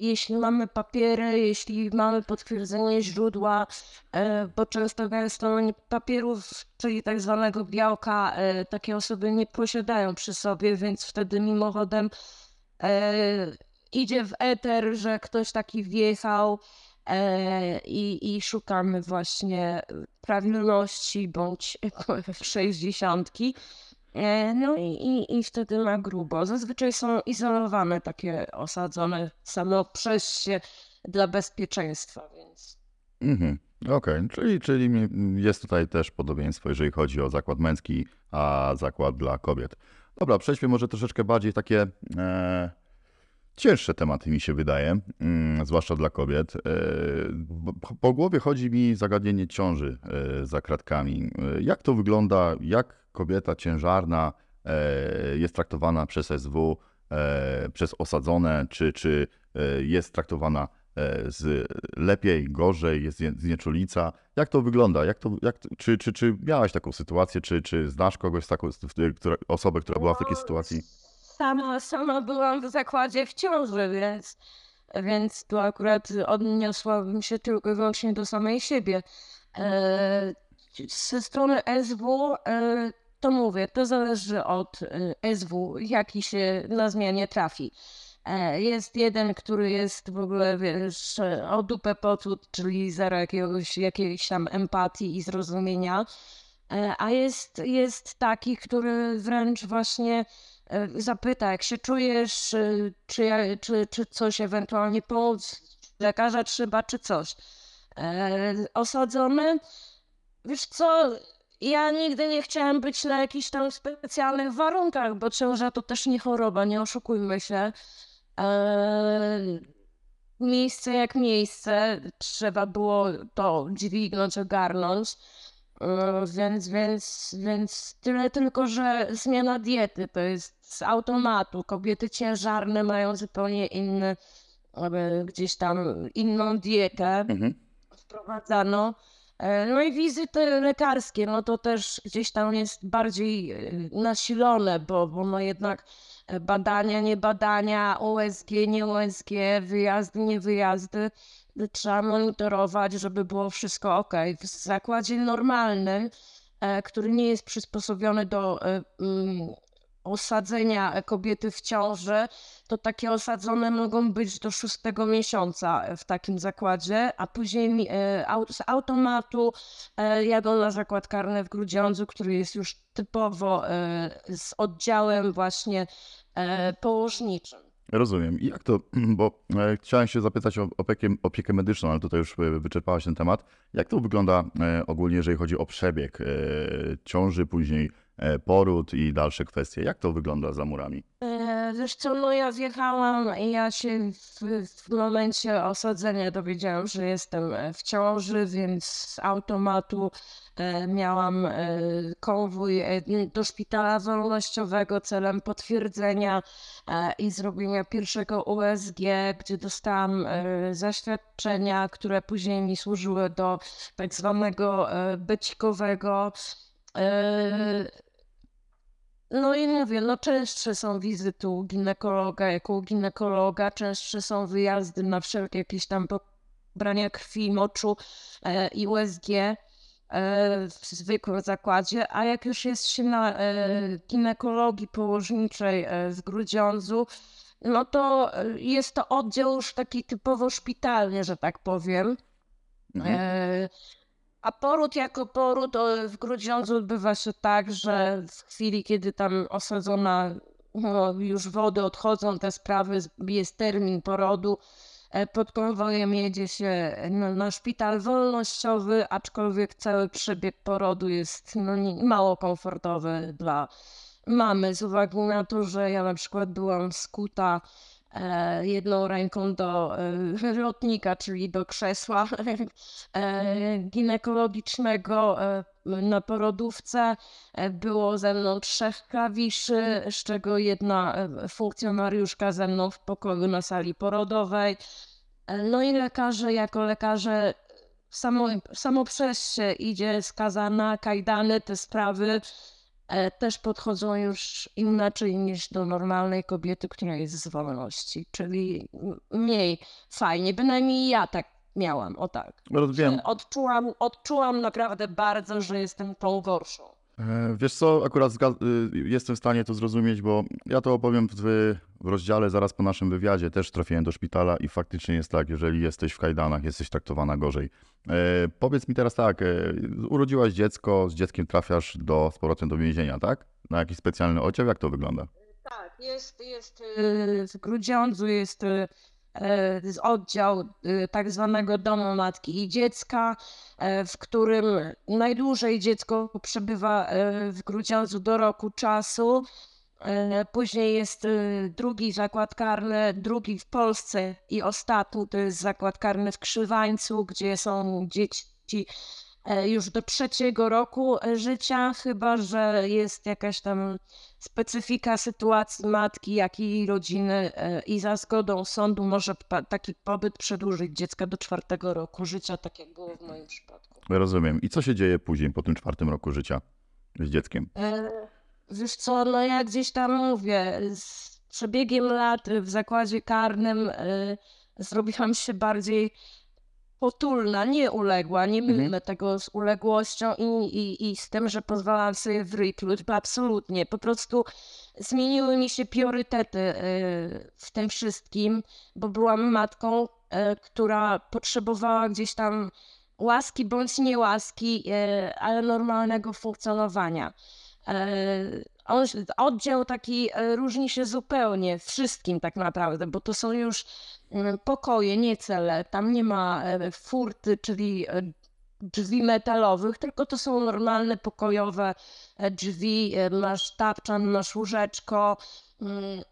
Jeśli mamy papiery, jeśli mamy potwierdzenie źródła, y, bo często gęsto papierów, czyli tak zwanego białka, y, takie osoby nie posiadają przy sobie, więc wtedy mimochodem y, idzie w eter, że ktoś taki wjechał i, i szukamy właśnie prawilności bądź sześćdziesiątki. E, No i, i, i wtedy ma grubo. Zazwyczaj są izolowane takie osadzone samo przez się dla bezpieczeństwa, więc Mhm. Okej, czyli, czyli mi- jest tutaj też podobieństwo, jeżeli chodzi o zakład męski, a zakład dla kobiet. Dobra, przejdźmy może troszeczkę bardziej takie e, cięższe tematy, mi się wydaje, mm, zwłaszcza dla kobiet. E, po głowie chodzi mi zagadnienie ciąży e, za kratkami. E, jak to wygląda, jak kobieta ciężarna e, jest traktowana przez SW, e, przez osadzone, czy, czy e, jest traktowana z lepiej, gorzej, jest znie- znieczulica. Jak to wygląda? Jak to, jak, czy, czy, czy miałaś taką sytuację, czy, czy znasz kogoś, taką, która, osobę, która była w takiej No, sytuacji? Sama, sama byłam w zakładzie w ciąży, więc, więc tu akurat odniosłabym się tylko i wyłącznie do samej siebie. E, ze strony SW, e, to mówię, to zależy od e, SW, jaki się na zmianie trafi. E, Jest jeden, który jest w ogóle, wiesz, o dupę potłud, czyli zero jakiegoś, jakiejś tam empatii i zrozumienia. E, A jest, jest taki, który wręcz właśnie e, zapyta, jak się czujesz, e, czy, czy, czy coś ewentualnie pomóc, lekarza trzeba, czy coś. Osadzony, wiesz co, ja nigdy nie chciałem być na jakichś tam specjalnych warunkach, bo ciąża to też nie choroba, nie oszukujmy się. E, miejsce jak miejsce, trzeba było to dźwignąć, ogarnąć. E, Więc, więc, więc tyle tylko, że zmiana diety to jest z automatu. Kobiety ciężarne mają zupełnie inny, e, gdzieś tam inną dietę Mhm. wprowadzano. E, No i wizyty lekarskie, no to też gdzieś tam jest bardziej e, nasilone, bo, bo no jednak e, badania, nie badania, USG, nie USG, wyjazdy, nie wyjazdy. Trzeba monitorować, żeby było wszystko ok. W zakładzie normalnym, który nie jest przysposobiony do mm, osadzenia kobiety w ciąży, to takie osadzone mogą być do szóstego miesiąca w takim zakładzie, a później e, z automatu e, jadą na zakład karny w Grudziądzu, który jest już typowo e, z oddziałem właśnie e, położniczym. Rozumiem. I jak to, bo e, chciałem się zapytać o opiekę, opiekę medyczną, ale tutaj już e, wyczerpałaś ten temat. Jak to wygląda e, ogólnie, jeżeli chodzi o przebieg e, ciąży, później e, poród i dalsze kwestie? Jak to wygląda za murami? E, Wiesz co, no ja wjechałam i ja się w, w momencie osadzenia dowiedziałam, że jestem e, w ciąży, więc z automatu e, miałam e, konwój e, do szpitala wolnościowego celem potwierdzenia e, i zrobienia pierwszego USG, gdzie dostałam e, zaświadczenia, które później mi służyły do tak zwanego e, becikowego. E, no i mówię, no częstsze są wizyty u ginekologa, jak u ginekologa, częstsze są wyjazdy na wszelkie jakieś tam pobrania krwi, moczu e, i USG e, w zwykłym zakładzie, a jak już jest się na e, ginekologii położniczej e, w Grudziądzu, no to e, jest to oddział już taki typowo szpitalny, że tak powiem. Mhm. A poród jako poród w Grudziądzu odbywa się tak, że w chwili, kiedy tam osadzona, no, już wody odchodzą, te sprawy, jest termin porodu, e, pod konwojem jedzie się na, szpital wolnościowy, aczkolwiek cały przebieg porodu jest no, mało komfortowy dla mamy, z uwagi na to, że ja na przykład byłam skuta jedną ręką do e, lotnika, czyli do krzesła e, ginekologicznego e, na porodówce. E, Było ze mną trzech klawiszy, z czego jedna e, funkcjonariuszka ze mną w pokoju na sali porodowej. E, No i lekarze, jako lekarze, samo, samo przez się idzie skazana, kajdany, te sprawy e, też podchodzą już inaczej niż do normalnej kobiety, która jest z wolności, czyli mniej fajnie. Bynajmniej ja tak miałam, o tak. Rozumiem. Odczułam, odczułam naprawdę bardzo, że jestem tą gorszą. E, Wiesz co, akurat y, jestem w stanie to zrozumieć, bo ja to opowiem w, rozdziale zaraz po naszym wywiadzie. Też trafiłem do szpitala i faktycznie jest tak, jeżeli jesteś w kajdanach, jesteś traktowana gorzej. E, powiedz mi teraz tak, e, urodziłaś dziecko, z dzieckiem trafiasz do, z powrotem do więzienia, tak? Na jakiś specjalny oddział, jak to wygląda? Tak, jest, jest y, w Grudziądzu jest y, y, oddział y, tak zwanego domu matki i dziecka, e, w którym najdłużej dziecko przebywa e, w Grudziądzu do roku czasu. E, Później jest drugi zakład karny, drugi w Polsce i ostatni to jest zakład karny w Krzywańcu, gdzie są dzieci e, już do trzeciego roku e, życia, chyba że jest jakaś tam specyfika sytuacji matki, jak i jej rodziny e, i za zgodą sądu może taki pobyt przedłużyć dziecka do czwartego roku życia, tak jak było w moim przypadku. Rozumiem. I co się dzieje później, po tym czwartym roku życia z dzieckiem? E, Wiesz co, no ja gdzieś tam mówię, z przebiegiem lat w zakładzie karnym e, zrobiłam się bardziej potulna, nie uległa, nie Mhm. mylmy tego z uległością i, i, i z tym, że pozwalam sobie wrytluć, bo absolutnie, po prostu zmieniły mi się priorytety e, w tym wszystkim, bo byłam matką, e, która potrzebowała gdzieś tam łaski bądź niełaski, e, ale normalnego funkcjonowania. E, on, oddział taki e, różni się zupełnie wszystkim tak naprawdę, bo to są już mm, pokoje, nie cele. Tam nie ma e, furty, czyli drzwi metalowych, tylko to są normalne pokojowe drzwi. Masz tapczan, masz łóżeczko, mm,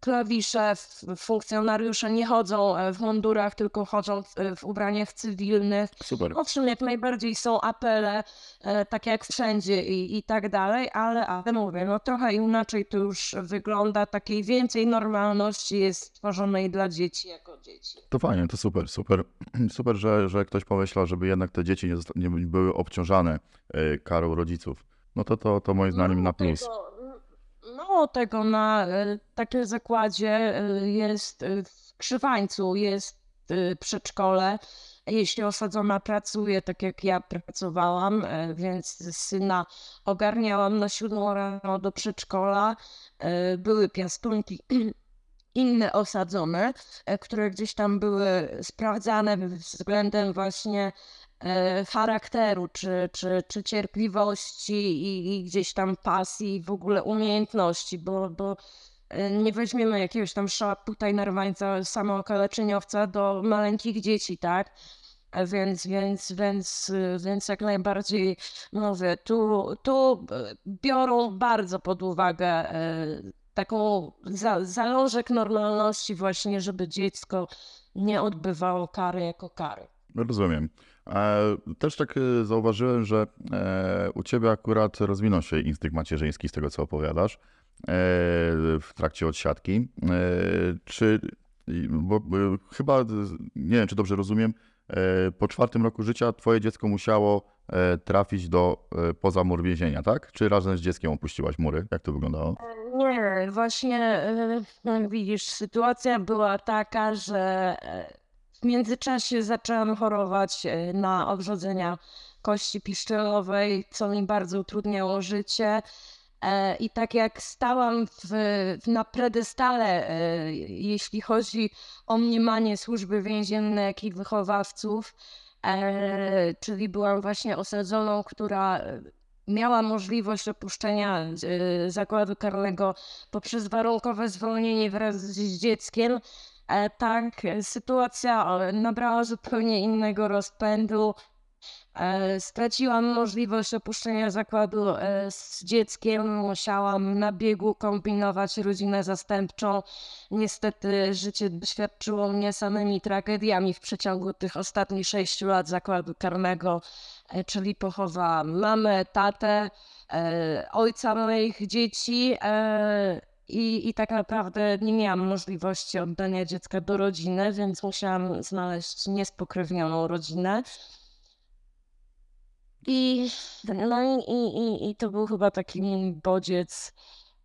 klawisze, funkcjonariusze nie chodzą e, w mundurach, tylko chodzą w, w ubraniach cywilnych. Super. Owszem, jak najbardziej są apele, e, tak jak wszędzie i, i tak dalej, ale, ale mówię, no trochę inaczej to już wygląda, takiej więcej normalności jest stworzonej dla dzieci jako dzieci. To fajnie, to super, super. Super, że, że ktoś pomyślał, żeby jednak te dzieci nie, nie były obciążane e, karą rodziców. No to, to, to moim zdaniem na plus. Tego, mało tego, na e, takim zakładzie e, jest e, w Krzywańcu, jest przedszkole. Jeśli osadzona pracuje, tak jak ja pracowałam, więc syna ogarniałam na siódmą rano do przedszkola. Były piastunki inne osadzone, które gdzieś tam były sprawdzane względem właśnie charakteru, czy, czy, czy cierpliwości i, i gdzieś tam pasji, i w ogóle umiejętności, bo, bo e, nie weźmiemy jakiegoś tam tutaj narwańca, samookaleczeniowca do maleńkich dzieci, tak? E, Więc, więc, więc, e, więc jak najbardziej mówię, tu, tu e, biorą bardzo pod uwagę e, taką za, zalążek normalności właśnie, żeby dziecko nie odbywało kary jako kary. Rozumiem. E, Też tak e, zauważyłem, że e, u ciebie akurat rozwinął się instynkt macierzyński z tego, co opowiadasz w trakcie odsiadki. Czy, bo chyba, nie wiem, czy dobrze rozumiem, po czwartym roku życia twoje dziecko musiało trafić do poza mur więzienia, tak? Czy razem z dzieckiem opuściłaś mury? Jak to wyglądało? Nie, właśnie widzisz, sytuacja była taka, że w międzyczasie zaczęłam chorować e, na odrodzenia kości piszczelowej, co mi bardzo utrudniało życie. E, I tak jak stałam w, na predestale, e, jeśli chodzi o mniemanie służby więziennej, jak i wychowawców, czyli byłam właśnie osadzoną, która miała możliwość opuszczenia zakładu karnego poprzez warunkowe zwolnienie wraz z dzieckiem, tak e, sytuacja e, nabrała zupełnie innego rozpędu. E, Straciłam możliwość opuszczenia zakładu e, z dzieckiem, musiałam na biegu kombinować rodzinę zastępczą. Niestety życie doświadczyło mnie samymi tragediami w przeciągu tych ostatnich sześciu lat zakładu karnego, e, czyli pochowałam mamę, tatę, e, ojca moich dzieci. I, I tak naprawdę nie miałam możliwości oddania dziecka do rodziny, więc musiałam znaleźć niespokrewnioną rodzinę. I, no i, i, i, to był chyba taki bodziec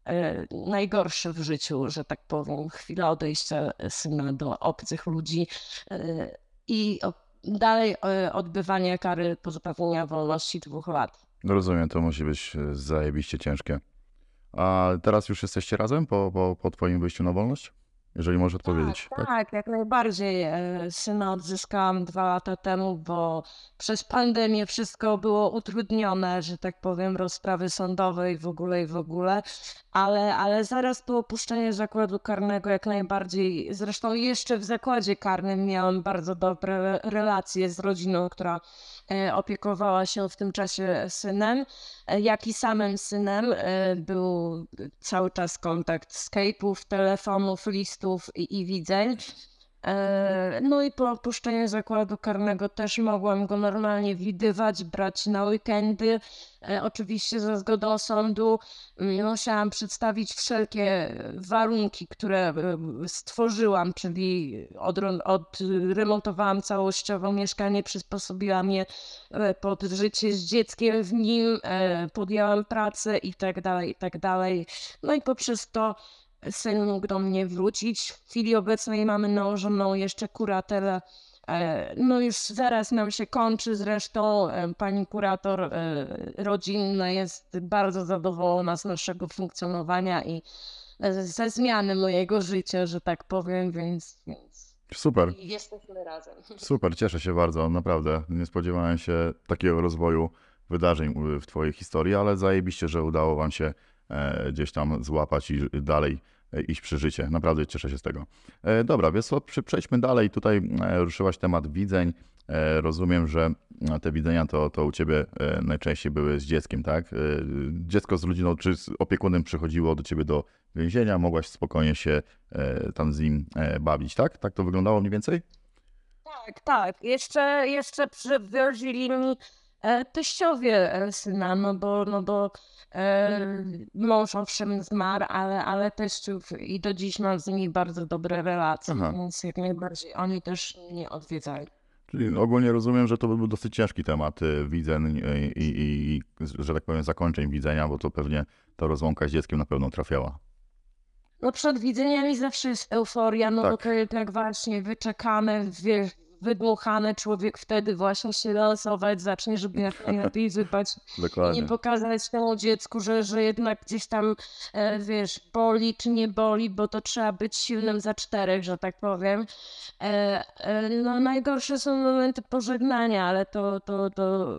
e, najgorszy w życiu, że tak powiem. Chwila odejścia syna do obcych ludzi e, i o, dalej e, odbywanie kary pozbawienia wolności dwóch lat. Rozumiem, to musi być e, zajebiście ciężkie. A teraz już jesteście razem po, po, po twoim wyjściu na wolność? Jeżeli możesz odpowiedzieć. Tak, tak, jak najbardziej. E, Syna odzyskałam dwa lata temu, bo przez pandemię wszystko było utrudnione, że tak powiem, rozprawy sądowe i w ogóle, i w ogóle. Ale, ale zaraz po opuszczeniu zakładu karnego jak najbardziej, zresztą jeszcze w zakładzie karnym miałam bardzo dobre relacje z rodziną, która opiekowała się w tym czasie synem, e, jak i samym synem. E, Był cały czas kontakt Skype'ów, telefonów, listów i, i widzeń. E, No i po opuszczeniu zakładu karnego też mogłam go normalnie widywać, brać na weekendy. E, Oczywiście za zgodą sądu mm, musiałam przedstawić wszelkie warunki, które e, stworzyłam, czyli odremontowałam całościowo mieszkanie, przysposobiłam je pod życie z dzieckiem w nim, podjęłam pracę i tak dalej, i tak dalej. No i poprzez to syn mógł do mnie wrócić. W chwili obecnej mamy nałożoną jeszcze kuratelę. No już zaraz nam się kończy, zresztą e, pani kurator e, rodzinna jest bardzo zadowolona z naszego funkcjonowania i e, ze zmiany mojego życia, że tak powiem, więc, więc Super, jesteśmy razem. super, cieszę się bardzo, naprawdę. Nie spodziewałem się takiego rozwoju wydarzeń w twojej historii, ale zajebiście, że udało wam się gdzieś tam złapać i dalej iść przy życie. Naprawdę cieszę się z tego. E, Dobra, więc przejdźmy dalej. Tutaj e, ruszyłaś temat widzeń. E, Rozumiem, że e, te widzenia to, to u ciebie e, najczęściej były z dzieckiem, tak? E, Dziecko z rodziną czy z opiekunem przychodziło do ciebie do więzienia, mogłaś spokojnie się e, tam z nim e, bawić, tak? Tak to wyglądało mniej więcej? Tak, tak. Jeszcze, jeszcze przywozili mi e, teściowie e, syna, no bo, no bo e, mąż owszem zmarł, ale, ale teściów i do dziś mam z nimi bardzo dobre relacje, Aha. więc jak najbardziej oni też mnie odwiedzali. Czyli ogólnie rozumiem, że to był dosyć ciężki temat widzeń i, i, i, że tak powiem, zakończeń widzenia, bo to pewnie ta rozłąka z dzieckiem na pewno trafiała. No przed widzeniami zawsze jest euforia, no bo Tak. to jest tak właśnie wyczekane, wiesz, wydmuchane, człowiek wtedy właśnie się lansować zacznie, żeby jak najlepiej wypać i Dokładnie. nie pokazać temu dziecku, że, że jednak gdzieś tam, e, wiesz, boli czy nie boli, bo to trzeba być silnym za czterech, że tak powiem. E, e, no najgorsze są momenty pożegnania, ale to, to, to,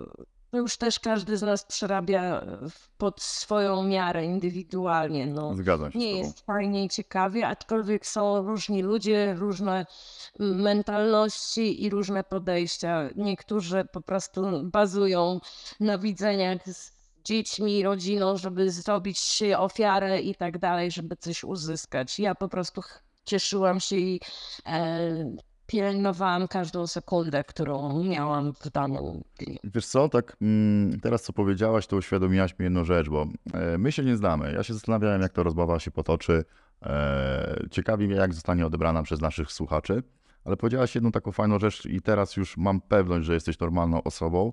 to już też każdy z nas przerabia e, pod swoją miarę, indywidualnie, no. Zgadzam się Nie jest fajnie i ciekawie, aczkolwiek są różni ludzie, różne mentalności i różne podejścia. Niektórzy po prostu bazują na widzeniach z dziećmi, rodziną, żeby zrobić ofiarę i tak dalej, żeby coś uzyskać. Ja po prostu cieszyłam się i e, pielęgnowałam każdą sekundę, którą miałam w danym dniu. Wiesz co, tak mm, teraz co powiedziałaś, to uświadomiłaś mi jedną rzecz, bo e, my się nie znamy. Ja się zastanawiałem, jak to rozmowa się potoczy. E, ciekawi mnie, jak zostanie odebrana przez naszych słuchaczy. Ale powiedziałaś jedną taką fajną rzecz i teraz już mam pewność, że jesteś normalną osobą.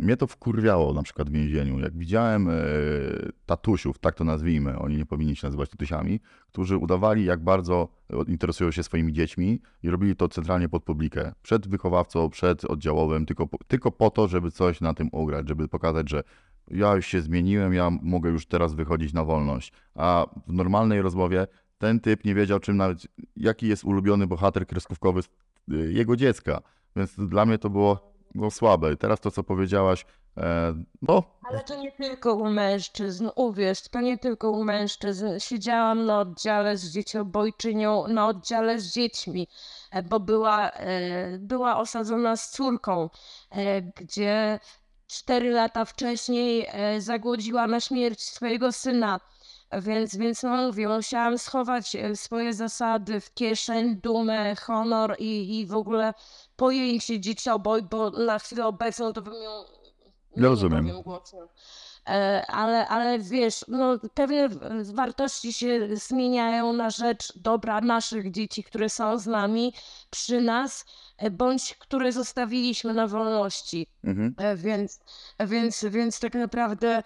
E, mnie to wkurwiało na przykład w więzieniu. Jak widziałem e, tatusiów, tak to nazwijmy, oni nie powinni się nazywać tatusiami, którzy udawali, jak bardzo interesują się swoimi dziećmi i robili to centralnie pod publikę. Przed wychowawcą, przed oddziałowym, tylko, tylko po to, żeby coś na tym ugrać, żeby pokazać, że ja już się zmieniłem, ja mogę już teraz wychodzić na wolność. A w normalnej rozmowie ten typ nie wiedział, czym nawet, jaki jest ulubiony bohater kreskówkowy y, jego dziecka. Więc dla mnie to było, było słabe. Teraz to, co powiedziałaś, e, no, Ale to nie tylko u mężczyzn, uwierz, to nie tylko u mężczyzn. Siedziałam na oddziale z dzieciobojczynią, na oddziale z dziećmi, e, bo była, e, była osadzona z córką, gdzie cztery lata wcześniej zagłodziła na śmierć swojego syna. Więc, więc no mówię, musiałam schować swoje zasady w kieszeń, dumę, honor i, i w ogóle pojęcie dziecioboj, bo na chwilę obecną to bym ją rozumiem. głośno. E, Ale, ale wiesz, no, pewne wartości się zmieniają na rzecz dobra naszych dzieci, które są z nami, przy nas, e, bądź które zostawiliśmy na wolności. mhm. E, Więc, więc, więc tak naprawdę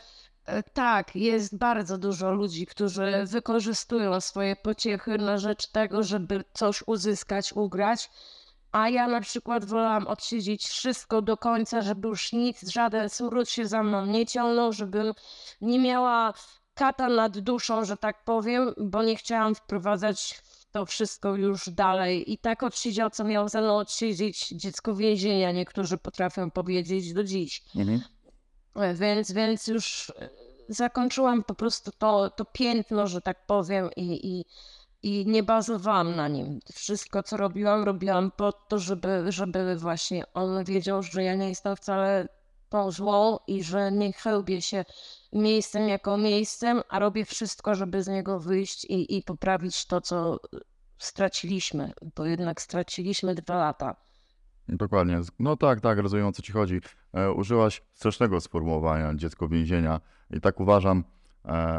tak, jest bardzo dużo ludzi, którzy wykorzystują swoje pociechy na rzecz tego, żeby coś uzyskać, ugrać. A ja na przykład wolałam odsiedzieć wszystko do końca, żeby już nic, żaden smród się za mną nie ciągnął, żebym nie miała kata nad duszą, że tak powiem, bo nie chciałam wprowadzać to wszystko już dalej. I tak odsiedział, co miał ze mną odsiedzieć dziecko więzienia, niektórzy potrafią powiedzieć do dziś. Mhm. E, Więc, więc już e, zakończyłam po prostu to, to piętno, że tak powiem, i, i, i nie bazowałam na nim. Wszystko, co robiłam, robiłam po to, żeby, żeby właśnie on wiedział, że ja nie jestem wcale tą złą i że nie chełbię się miejscem jako miejscem, a robię wszystko, żeby z niego wyjść i, i poprawić to, co straciliśmy, bo jednak straciliśmy dwa lata. Dokładnie. No tak, tak, rozumiem o co ci chodzi. E, użyłaś strasznego sformułowania dziecko więzienia i tak uważam,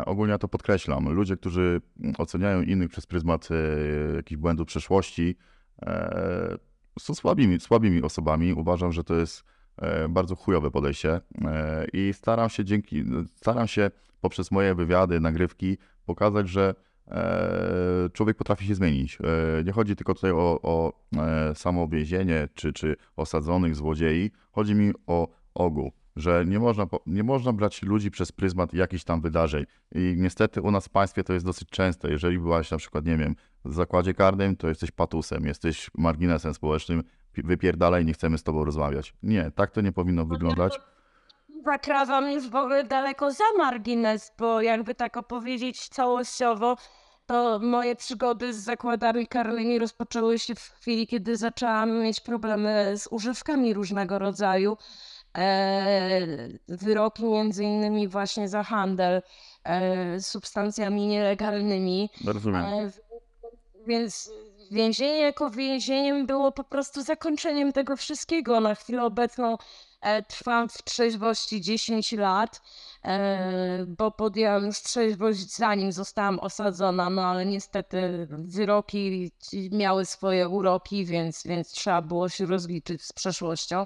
ogólnie ja to podkreślam. Ludzie, którzy oceniają innych przez pryzmat e, jakichś błędów przeszłości, e, są słabimi, słabimi osobami. Uważam, że to jest e, bardzo chujowe podejście e, i staram się dzięki, staram się poprzez moje wywiady, nagrywki pokazać, że e, człowiek potrafi się zmienić. E, nie chodzi tylko tutaj o, o e, samo więzienie czy, czy osadzonych złodziei. Chodzi mi o ogół, że nie można, nie można brać ludzi przez pryzmat jakichś tam wydarzeń. I niestety u nas w państwie to jest dosyć częste. Jeżeli byłaś na przykład, nie wiem, w zakładzie karnym, to jesteś patusem, jesteś marginesem społecznym, pi- wypierdalaj, nie chcemy z tobą rozmawiać. Nie, tak to nie powinno wyglądać. zakrawam już w ogóle daleko za margines, bo jakby tak opowiedzieć całościowo, to moje przygody z zakładami karnymi rozpoczęły się w chwili, kiedy zaczęłam mieć problemy z używkami różnego rodzaju. E, wyroki między innymi właśnie za handel e, substancjami nielegalnymi. Rozumiem. E, Więc więzienie jako więzieniem było po prostu zakończeniem tego wszystkiego. Na chwilę obecną trwam w trzeźwości 10 lat, bo podjęłam już trzeźwość zanim zostałam osadzona, no ale niestety wyroki miały swoje uroki, więc, więc trzeba było się rozliczyć z przeszłością.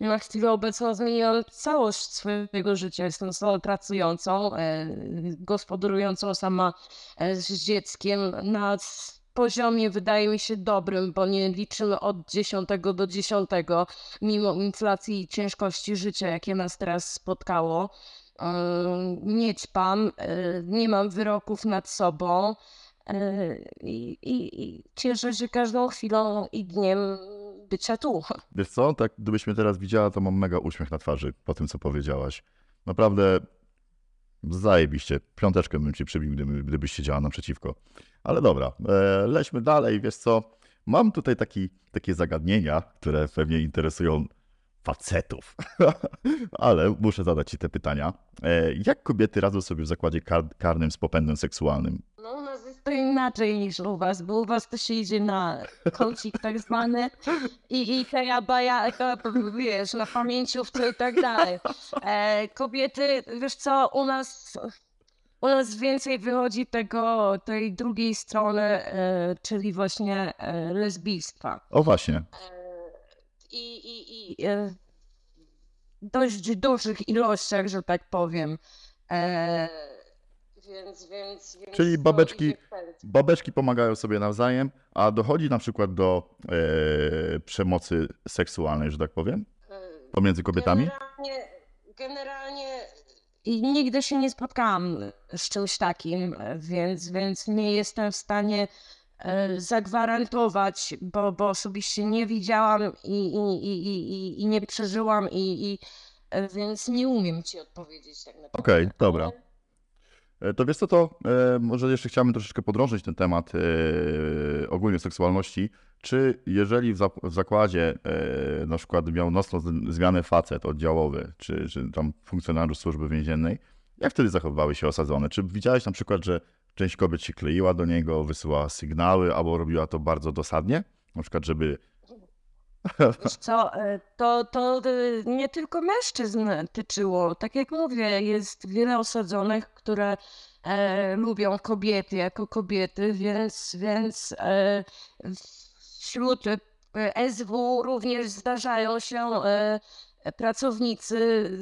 Na chwilę obecną zmieniłam całość swojego życia. Jestem osobą pracującą, e, gospodarującą sama e, z dzieckiem na poziomie wydaje mi się dobrym, bo nie liczymy od 10 do 10, mimo inflacji i ciężkości życia, jakie nas teraz spotkało. E, Nie ćpam, e, nie mam wyroków nad sobą e, i, i, i cieszę się każdą chwilą i dniem bycia tu. Wiesz co, tak gdybyś mnie teraz widziała, to mam mega uśmiech na twarzy po tym, co powiedziałaś. Naprawdę zajebiście. Piąteczkę bym ci przybił, gdyby, gdybyś siedziała naprzeciwko. Ale dobra, e, lećmy dalej. Wiesz co, mam tutaj taki, takie zagadnienia, które pewnie interesują facetów. Ale muszę zadać ci te pytania. E, jak kobiety radzą sobie w zakładzie kar- karnym z popędem seksualnym? No u nas jest to inaczej niż u was, bo u was to się idzie na kącik tak zwany i, i hejabaja, wiesz, na pamięciówce i tak dalej. E, kobiety, wiesz co, u nas, u nas więcej wychodzi tego, tej drugiej strony, e, czyli właśnie e, lesbijstwa. O właśnie, E, I, i, i e, dość dużych ilościach, że tak powiem. E, więc, więc, więc Czyli babeczki- babeczki pomagają sobie nawzajem, a dochodzi na przykład do e, przemocy seksualnej, że tak powiem, E, pomiędzy kobietami. Generalnie, generalnie nigdy się nie spotkałam z czymś takim, więc, więc nie jestem w stanie zagwarantować, bo, bo osobiście nie widziałam i, i, i, i, i- nie przeżyłam, i, i e, więc nie umiem ci odpowiedzieć tak naprawdę. Okej, dobra. Ale- E, To wiesz co, to e, może jeszcze chciałbym troszeczkę podrążyć ten temat e, ogólnie seksualności. Czy jeżeli w, zak- w zakładzie e, na przykład miał nocną zmianę facet oddziałowy, czy, czy tam funkcjonariusz służby więziennej, jak wtedy zachowywały się osadzone? Czy widziałeś na przykład, że część kobiet się kleiła do niego, wysyłała sygnały, albo robiła to bardzo dosadnie? Na przykład, żeby... Wiesz co, e, to, to e, nie tylko mężczyzn tyczyło. Tak jak mówię, jest wiele osadzonych, które e, lubią kobiety jako kobiety, więc, więc e, wśród e, SW również zdarzają się e, pracownicy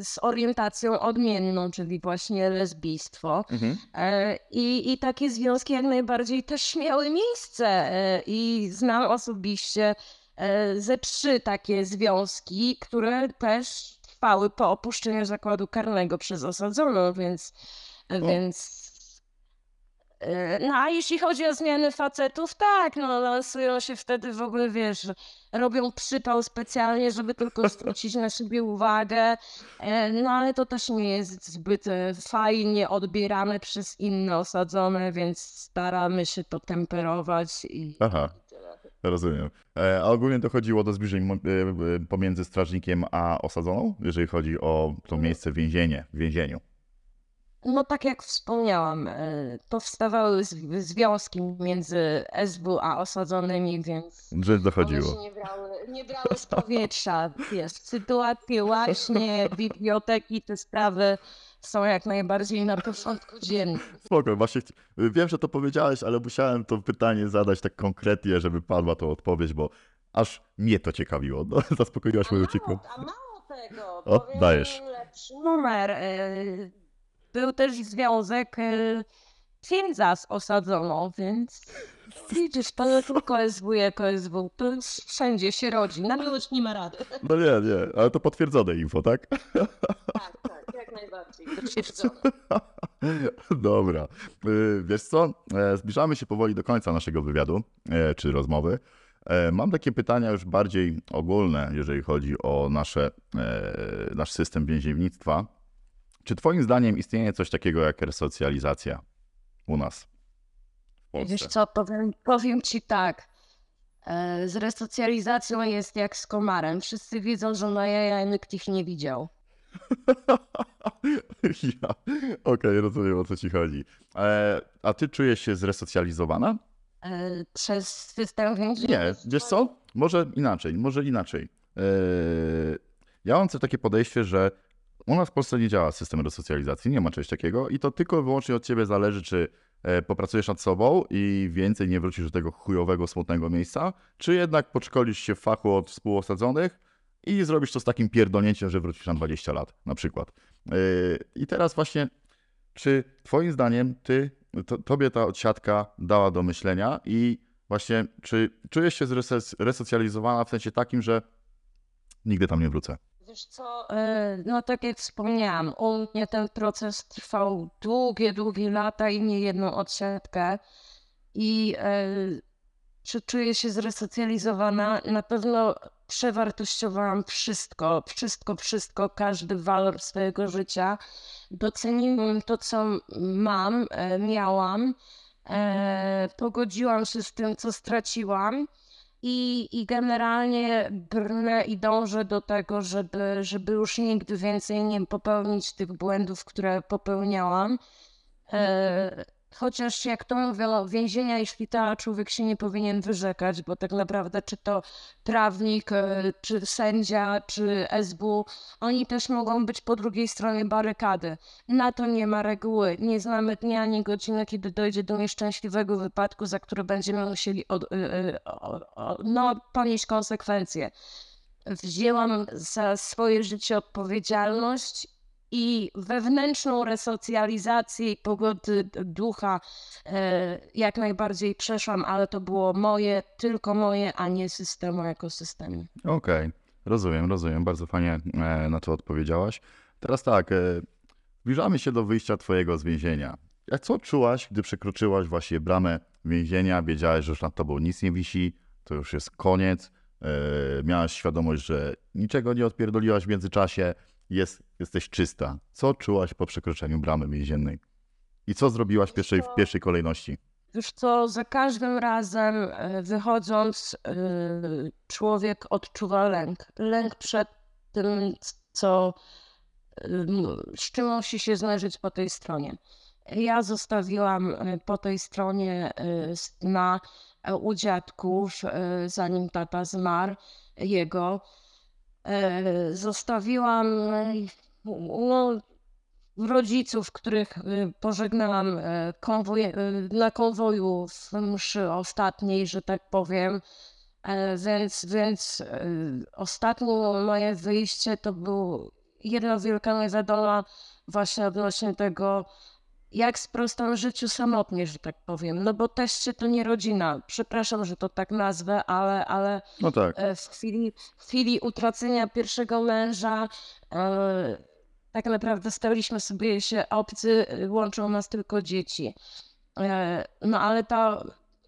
z orientacją odmienną, czyli właśnie lesbijstwo. E, I, I takie związki jak najbardziej też miały miejsce. e, I znam osobiście e, ze trzy takie związki, które też trwały po opuszczeniu zakładu karnego przez osadzoną, więc. więc e, no a jeśli chodzi o zmiany facetów, tak, no lansują się wtedy w ogóle, wiesz, robią przypał specjalnie, żeby tylko zwrócić na siebie uwagę, e, no ale to też nie jest zbyt e, fajnie odbierane przez inne osadzone, więc staramy się to temperować i Aha. Rozumiem. E, A ogólnie dochodziło do zbliżeń pomiędzy strażnikiem a osadzoną, jeżeli chodzi o to miejsce więzienie, w więzieniu. No tak jak wspomniałam, e, powstawały z- związki między SW a osadzonymi, więc one dochodziło. nie brały, nie brały z powietrza. Wiesz, sytuacje właśnie, biblioteki, te sprawy są jak najbardziej na porządku dziennym. Spoko, właśnie wiem, że to powiedziałeś, ale musiałem to pytanie zadać tak konkretnie, żeby padła to odpowiedź, bo aż mnie to ciekawiło. No, zaspokoiłaś moją ciekawość. a mało tego, O, dajesz. lepszy numer. e, Był też związek e, księdza z osadzoną, więc widzisz, to nie tylko SW jako SW, to wszędzie się rodzi. Na miłość nie ma rady. No nie, nie, ale to potwierdzone info, tak? Tak, tak, jak najbardziej. Potwierdzone. Dobra. Y, Wiesz co, e, zbliżamy się powoli do końca naszego wywiadu, e, czy rozmowy. Mam takie pytania już bardziej ogólne, jeżeli chodzi o nasze, nasz system więziennictwa. Czy Twoim zdaniem istnieje coś takiego jak resocjalizacja u nas? W Polsce? Wiesz co, powiem, powiem ci tak. E, Z resocjalizacją jest jak z komarem. Wszyscy wiedzą, że na jaja nikt ich nie widział. ja. Okej, rozumiem o co ci chodzi. E, a ty czujesz się zresocjalizowana? E, Przez system więzienny. Nie, wiesz co? Może inaczej, może inaczej. E, ja mam też takie podejście, że u nas w Polsce nie działa system resocjalizacji, nie ma czegoś takiego i to tylko wyłącznie od ciebie zależy, czy e, popracujesz nad sobą i więcej nie wrócisz do tego chujowego, smutnego miejsca, czy jednak podszkolisz się w fachu od współosadzonych i zrobisz to z takim pierdolnięciem, że wrócisz na 20 lat, na przykład. E, I teraz właśnie, czy twoim zdaniem ty, to, tobie ta odsiadka dała do myślenia i właśnie, czy czujesz się zresoc- resocjalizowana w sensie takim, że nigdy tam nie wrócę? Wiesz co, e, no tak jak wspomniałam, u mnie ten proces trwał długie, długie lata i nie jedną odsiadkę. I e, czy czuję się zresocjalizowana? Na pewno przewartościowałam wszystko, wszystko, wszystko, każdy walor swojego życia. Doceniłam to, co mam, e, miałam. Pogodziłam się z tym, co straciłam. I, I generalnie brnę i dążę do tego, żeby, żeby już nigdy więcej nie popełnić tych błędów, które popełniałam. E, chociaż jak to mówią, więzienia i szpitala człowiek się nie powinien wyrzekać, bo tak naprawdę czy to prawnik, e, czy sędzia, czy SB, oni też mogą być po drugiej stronie barykady. Na to nie ma reguły. Nie znamy dnia ani godziny, kiedy dojdzie do nieszczęśliwego wypadku, za który będziemy musieli od, o- o- no, ponieść konsekwencje. Wzięłam za swoje życie odpowiedzialność i wewnętrzną resocjalizację i pogody ducha e, jak najbardziej przeszłam, ale to było moje, tylko moje, a nie systemu jako systemu. Okej, rozumiem, rozumiem. Bardzo fajnie e, na to odpowiedziałaś. Teraz tak, e, zbliżamy się do wyjścia twojego z więzienia. Jak co czułaś, gdy przekroczyłaś właśnie bramę więzienia, wiedziałaś, że już nad tobą nic nie wisi, to już jest koniec, miałaś świadomość, że niczego nie odpierdoliłaś w międzyczasie, jest, jesteś czysta. Co czułaś po przekroczeniu bramy więziennej? I co zrobiłaś w pierwszej, w pierwszej kolejności? Wiesz co, za każdym razem e, wychodząc, e, człowiek odczuwa lęk. Lęk przed tym, co, z czym musi się zmierzyć po tej stronie. Ja zostawiłam e, po tej stronie na u dziadków, zanim tata zmarł, jego. E, Zostawiłam e, no, rodziców, których pożegnałam e, e, na konwoju w mszy ostatniej, że tak powiem. Więc, więc ostatnie moje wyjście to był jedna wielka niewiadoma właśnie odnośnie tego, jak sprostam życiu samotnie, że tak powiem. No bo teście to nie rodzina. Przepraszam, że to tak nazwę, ale, ale No tak, e, w chwili, w chwili utracenia pierwszego męża e, tak naprawdę staliśmy sobie się obcy, e, łączą nas tylko dzieci. E, no ale ta,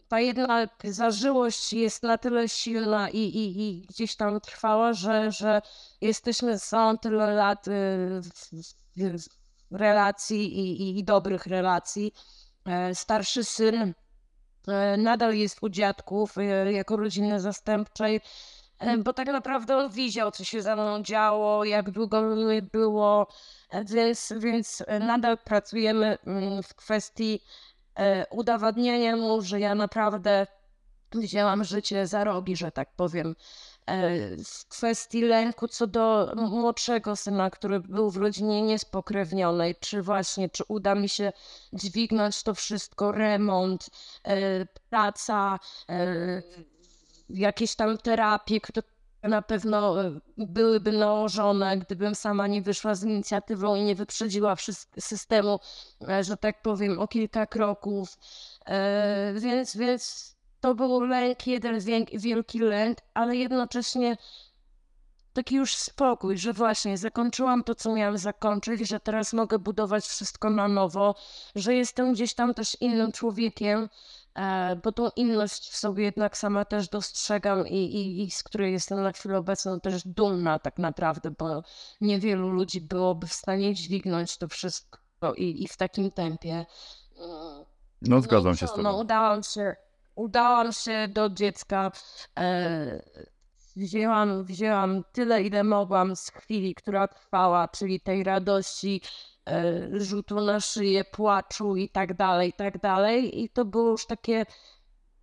ta jedna zażyłość jest na tyle silna i, i, i gdzieś tam trwała, że, że jesteśmy są tyle lat e, w, w, w relacji i, i, i dobrych relacji. E, Starszy syn e, nadal jest u dziadków e, jako rodziny zastępczej, bo tak naprawdę on widział, co się ze mną działo, jak długo było, więc, więc nadal pracujemy mm, w kwestii udowadniania mu, że ja naprawdę wzięłam życie za rogi, że tak powiem. E, W kwestii lęku co do młodszego syna, który był w rodzinie niespokrewnionej, czy właśnie, czy uda mi się dźwignąć to wszystko, remont, e, praca, e, jakieś tam terapie, które na pewno byłyby nałożone, gdybym sama nie wyszła z inicjatywą i nie wyprzedziła systemu, że tak powiem, o kilka kroków. Więc, więc to był lęk, jeden wielki lęk, ale jednocześnie taki już spokój, że właśnie zakończyłam to, co miałam zakończyć, że teraz mogę budować wszystko na nowo, że jestem gdzieś tam też innym człowiekiem, e, bo tą inność w sobie jednak sama też dostrzegam i, i, i z której jestem na chwilę obecną też dumna tak naprawdę, bo niewielu ludzi byłoby w stanie dźwignąć to wszystko i, i w takim tempie. Mm. No zgadzam i się z No, tobą. udałam się, udałam się do dziecka. E, wzięłam, wzięłam tyle, ile mogłam z chwili, która trwała, czyli tej radości, e, rzutu na szyję, płaczu i tak dalej, i tak dalej. I to było już takie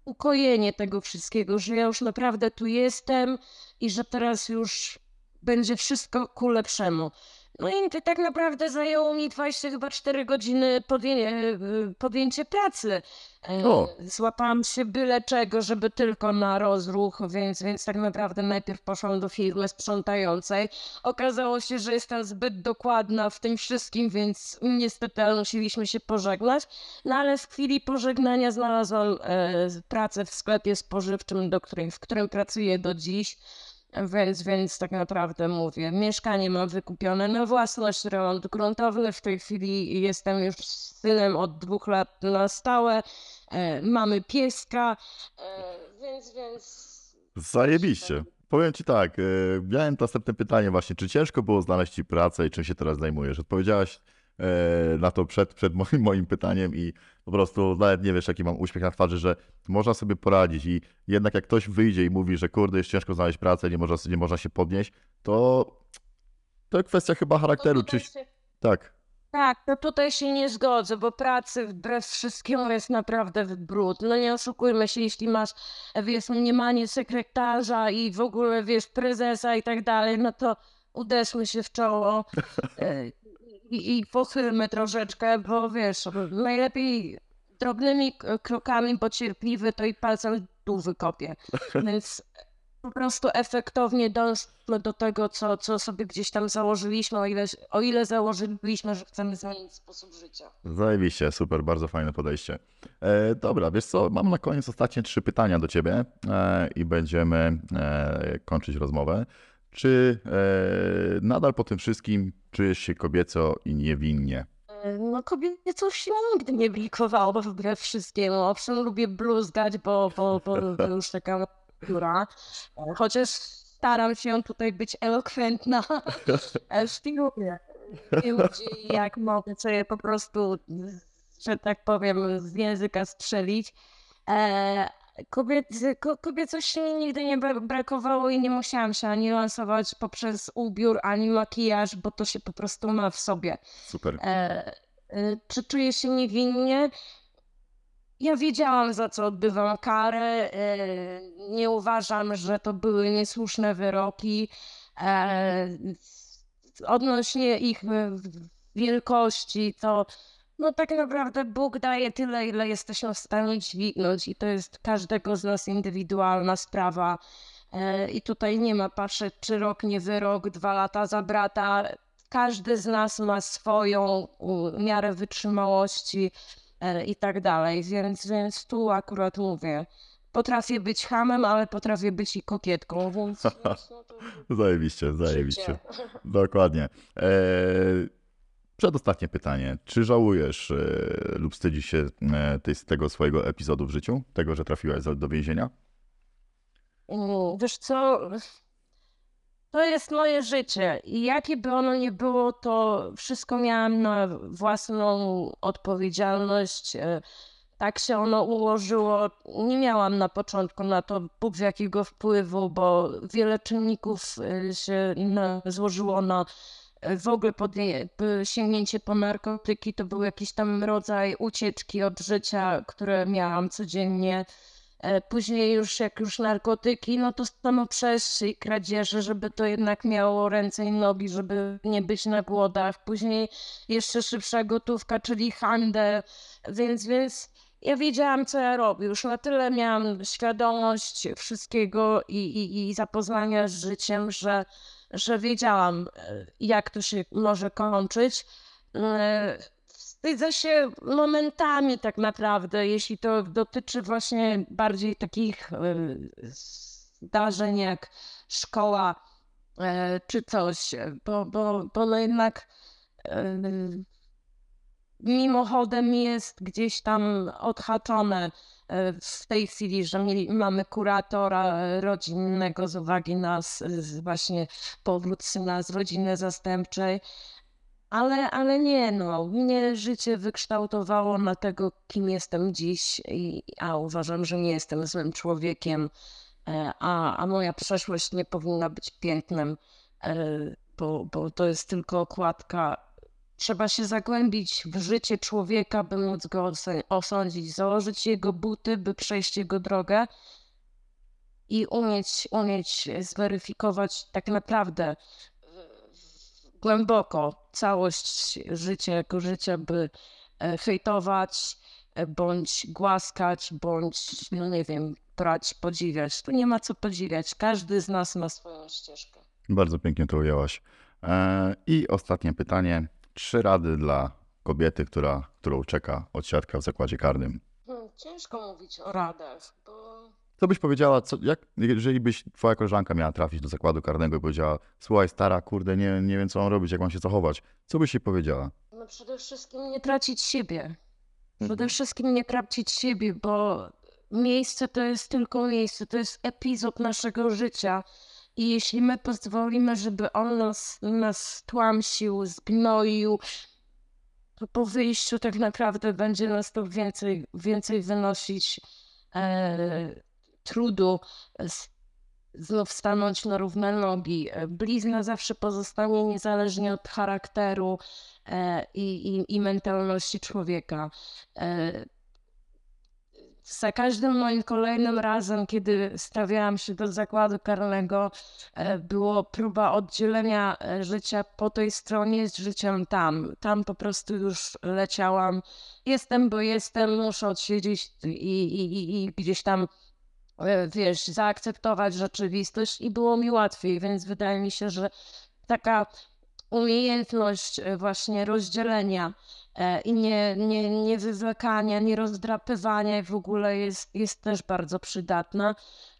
ukojenie tego wszystkiego, że ja już naprawdę tu jestem i że teraz już będzie wszystko ku lepszemu. No i tak naprawdę zajęło mi 20 chyba 4 godziny podję y, podjęcie pracy. E, O. Złapałam się byle czego, żeby tylko na rozruch, więc, więc tak naprawdę najpierw poszłam do firmy sprzątającej. Okazało się, że jestem zbyt dokładna w tym wszystkim, więc niestety musieliśmy się pożegnać. No ale w chwili pożegnania znalazłam e, pracę w sklepie spożywczym, do której, w którym pracuję do dziś. Więc, więc tak naprawdę mówię, mieszkanie mam wykupione na własność, remont gruntowy. W tej chwili jestem już z synem od dwóch lat na stałe. E, mamy pieska, e, więc, więc Zajebiście. Powiem ci tak, e, miałem następne pytanie właśnie, czy ciężko było znaleźć ci pracę i czym się teraz zajmujesz? Odpowiedziałaś na to przed, przed moim, moim pytaniem i po prostu nawet nie wiesz, jaki mam uśmiech na twarzy, że można sobie poradzić. I jednak jak ktoś wyjdzie i mówi, że kurde, jest ciężko znaleźć pracę, nie można, nie można się podnieść, to to kwestia chyba charakteru, czy... Się- Tak, Tak, no tutaj się nie zgodzę, bo pracy wbrew wszystkiemu jest naprawdę w brud. No nie oszukujmy się, jeśli masz, wiesz, mniemanie sekretarza i w ogóle, wiesz, prezesa i tak dalej, no to uderzmy się w czoło. e, i, i pochylmy troszeczkę, bo wiesz, najlepiej drobnymi krokami, bo cierpliwy to i palcem tu wykopie. Więc po prostu efektownie dążmy do tego, co, co sobie gdzieś tam założyliśmy, o ile, o ile założyliśmy, że chcemy zmienić sposób życia. zajebiście, super, bardzo fajne podejście. E, dobra, wiesz co, mam na koniec ostatnie trzy pytania do ciebie e, i będziemy e, kończyć rozmowę. Czy e, nadal po tym wszystkim czujesz się kobieco i niewinnie? E, No kobiecość się nigdy nie blikowało wbrew wszystkiemu. Owszem, lubię bluzgać, bo, bo, bo już taka natura. E, Chociaż staram się tutaj być elokwentna. E, Szpiluję ludzi, jak mogę sobie po prostu, że tak powiem, z języka strzelić. Kobiet, ko, kobiecości mi nigdy nie bra- brakowało i nie musiałam się ani lansować poprzez ubiór, ani makijaż, bo to się po prostu ma w sobie. Super. E, e, czy czuję się niewinnie? Ja wiedziałam, za co odbywam karę. E, nie uważam, że to były niesłuszne wyroki. E, odnośnie ich wielkości, to no tak naprawdę Bóg daje tyle, ile jesteśmy w stanie dźwignąć i to jest każdego z nas indywidualna sprawa. E, I tutaj nie ma patrzeć, czy rok nie wyrok, dwa lata za brata. Każdy z nas ma swoją miarę wytrzymałości e, i tak dalej, więc, więc tu akurat mówię. Potrafię być hamem, ale potrafię być i kokietką, więc, no to Zajebiście, zajebiście. Dokładnie. E, przedostatnie pytanie. Czy żałujesz e, lub wstydzisz się e, tej, tego swojego epizodu w życiu? Tego, że trafiłaś za- do więzienia? Mm, Wiesz co, to jest moje życie i jakie by ono nie było, to wszystko miałam na własną odpowiedzialność. e, Tak się ono ułożyło. Nie miałam na początku na to Bóg jakiego wpływu, bo wiele czynników się złożyło na w ogóle podję- sięgnięcie po narkotyki. To był jakiś tam rodzaj ucieczki od życia, które miałam codziennie. E, Później już jak już narkotyki, no to samo przejście i kradzieże, żeby to jednak miało ręce i nogi, żeby nie być na głodach. Później jeszcze szybsza gotówka, czyli handel, więc, więc ja wiedziałam, co ja robię. Już na tyle miałam świadomość wszystkiego i, i, i zapoznania z życiem, że, że wiedziałam, e, jak to się może kończyć. E, Wstydzę się momentami tak naprawdę, jeśli to dotyczy właśnie bardziej takich e, zdarzeń jak szkoła czy coś, bo, bo, bo no jednak mimochodem jest gdzieś tam odhaczone w tej chwili, że mieli, mamy kuratora rodzinnego z uwagi na właśnie powrót syna z rodziny zastępczej. Ale, ale nie, no, mnie życie wykształtowało na tego, kim jestem dziś, i, a uważam, że nie jestem złym człowiekiem, e, a, a moja przeszłość nie powinna być pięknem, e, bo, bo to jest tylko okładka. Trzeba się zagłębić w życie człowieka, by móc go osądzić, założyć jego buty, by przejść jego drogę i umieć, umieć zweryfikować tak naprawdę e, głęboko całość życia jako życia, by e, hejtować, e, bądź głaskać, bądź, no nie wiem, brać, podziwiać. Tu nie ma co podziwiać. Każdy z nas ma swoją ścieżkę. Bardzo pięknie to ujęłaś. I ostatnie pytanie. Trzy rady dla kobiety, która, którą czeka odsiadka w zakładzie karnym. Hmm, ciężko mówić o radach, bo Co byś powiedziała, co, jak, jeżeli byś twoja koleżanka miała trafić do zakładu karnego i powiedziała, słuchaj stara, kurde, nie, nie wiem co mam robić, jak mam się zachować, co byś jej powiedziała? no przede wszystkim nie tracić siebie. Przede Mhm. wszystkim nie tracić siebie, bo miejsce to jest tylko miejsce, to jest epizod naszego życia. I jeśli my pozwolimy, żeby on nas, nas tłamsił, zgnoił, to po wyjściu tak naprawdę będzie nas to więcej, więcej wynosić e, trudu, znów stanąć na równe nogi. E, Blizna zawsze pozostanie niezależnie od charakteru e, i, i, i mentalności człowieka. E, za każdym moim kolejnym razem, kiedy stawiałam się do zakładu karnego, e, było próba oddzielenia e, życia po tej stronie z życiem tam. Tam po prostu już leciałam. Jestem, bo jestem, muszę odsiedzieć i, i, i, i gdzieś tam e, wiesz, zaakceptować rzeczywistość i było mi łatwiej, więc wydaje mi się, że taka umiejętność właśnie rozdzielenia i nie, nie, nie wywlekania, nie rozdrapywania w ogóle jest, jest też bardzo przydatna.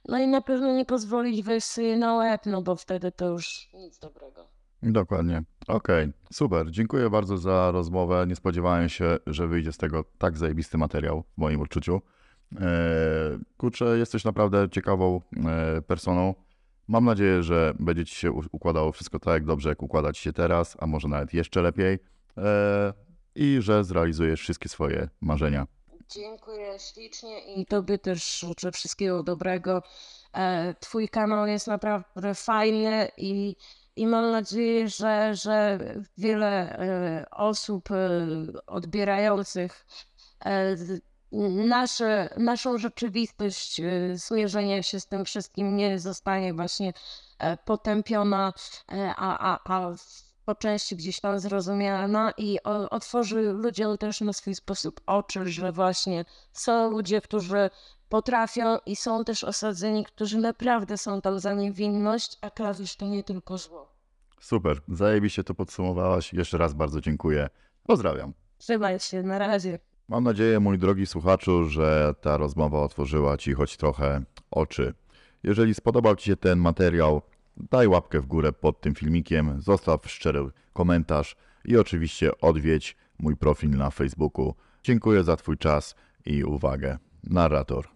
No i na pewno nie pozwolić wejść sobie na łeb, no bo wtedy to już nic dobrego. Dokładnie. Okej, super. Dziękuję bardzo za rozmowę. Nie spodziewałem się, że wyjdzie z tego tak zajebisty materiał w moim odczuciu. Eee, kurczę, jesteś naprawdę ciekawą e, personą. Mam nadzieję, że będzie ci się układało wszystko tak jak dobrze, jak układa ci się teraz, a może nawet jeszcze lepiej. I że zrealizujesz wszystkie swoje marzenia. Dziękuję ślicznie i Tobie też życzę wszystkiego dobrego. E, Twój kanał jest naprawdę fajny i, i mam nadzieję, że, że wiele e, osób e, odbierających nasze, naszą rzeczywistość, e, zmierzenia się z tym wszystkim nie zostanie właśnie potępiona, a, a, a po części gdzieś tam zrozumiana i otworzy ludziom też na swój sposób oczy, że właśnie są ludzie, którzy potrafią i są też osadzeni, którzy naprawdę są tam za niewinność, a klawisz to nie tylko zło. Super, zajebiście to podsumowałaś. Jeszcze raz bardzo dziękuję. Pozdrawiam. Trzymaj się, na razie. Mam nadzieję, mój drogi słuchaczu, że ta rozmowa otworzyła Ci choć trochę oczy. Jeżeli spodobał Ci się ten materiał, daj łapkę w górę pod tym filmikiem, zostaw szczery komentarz i oczywiście odwiedź mój profil na Facebooku. Dziękuję za Twój czas i uwagę. Narrator.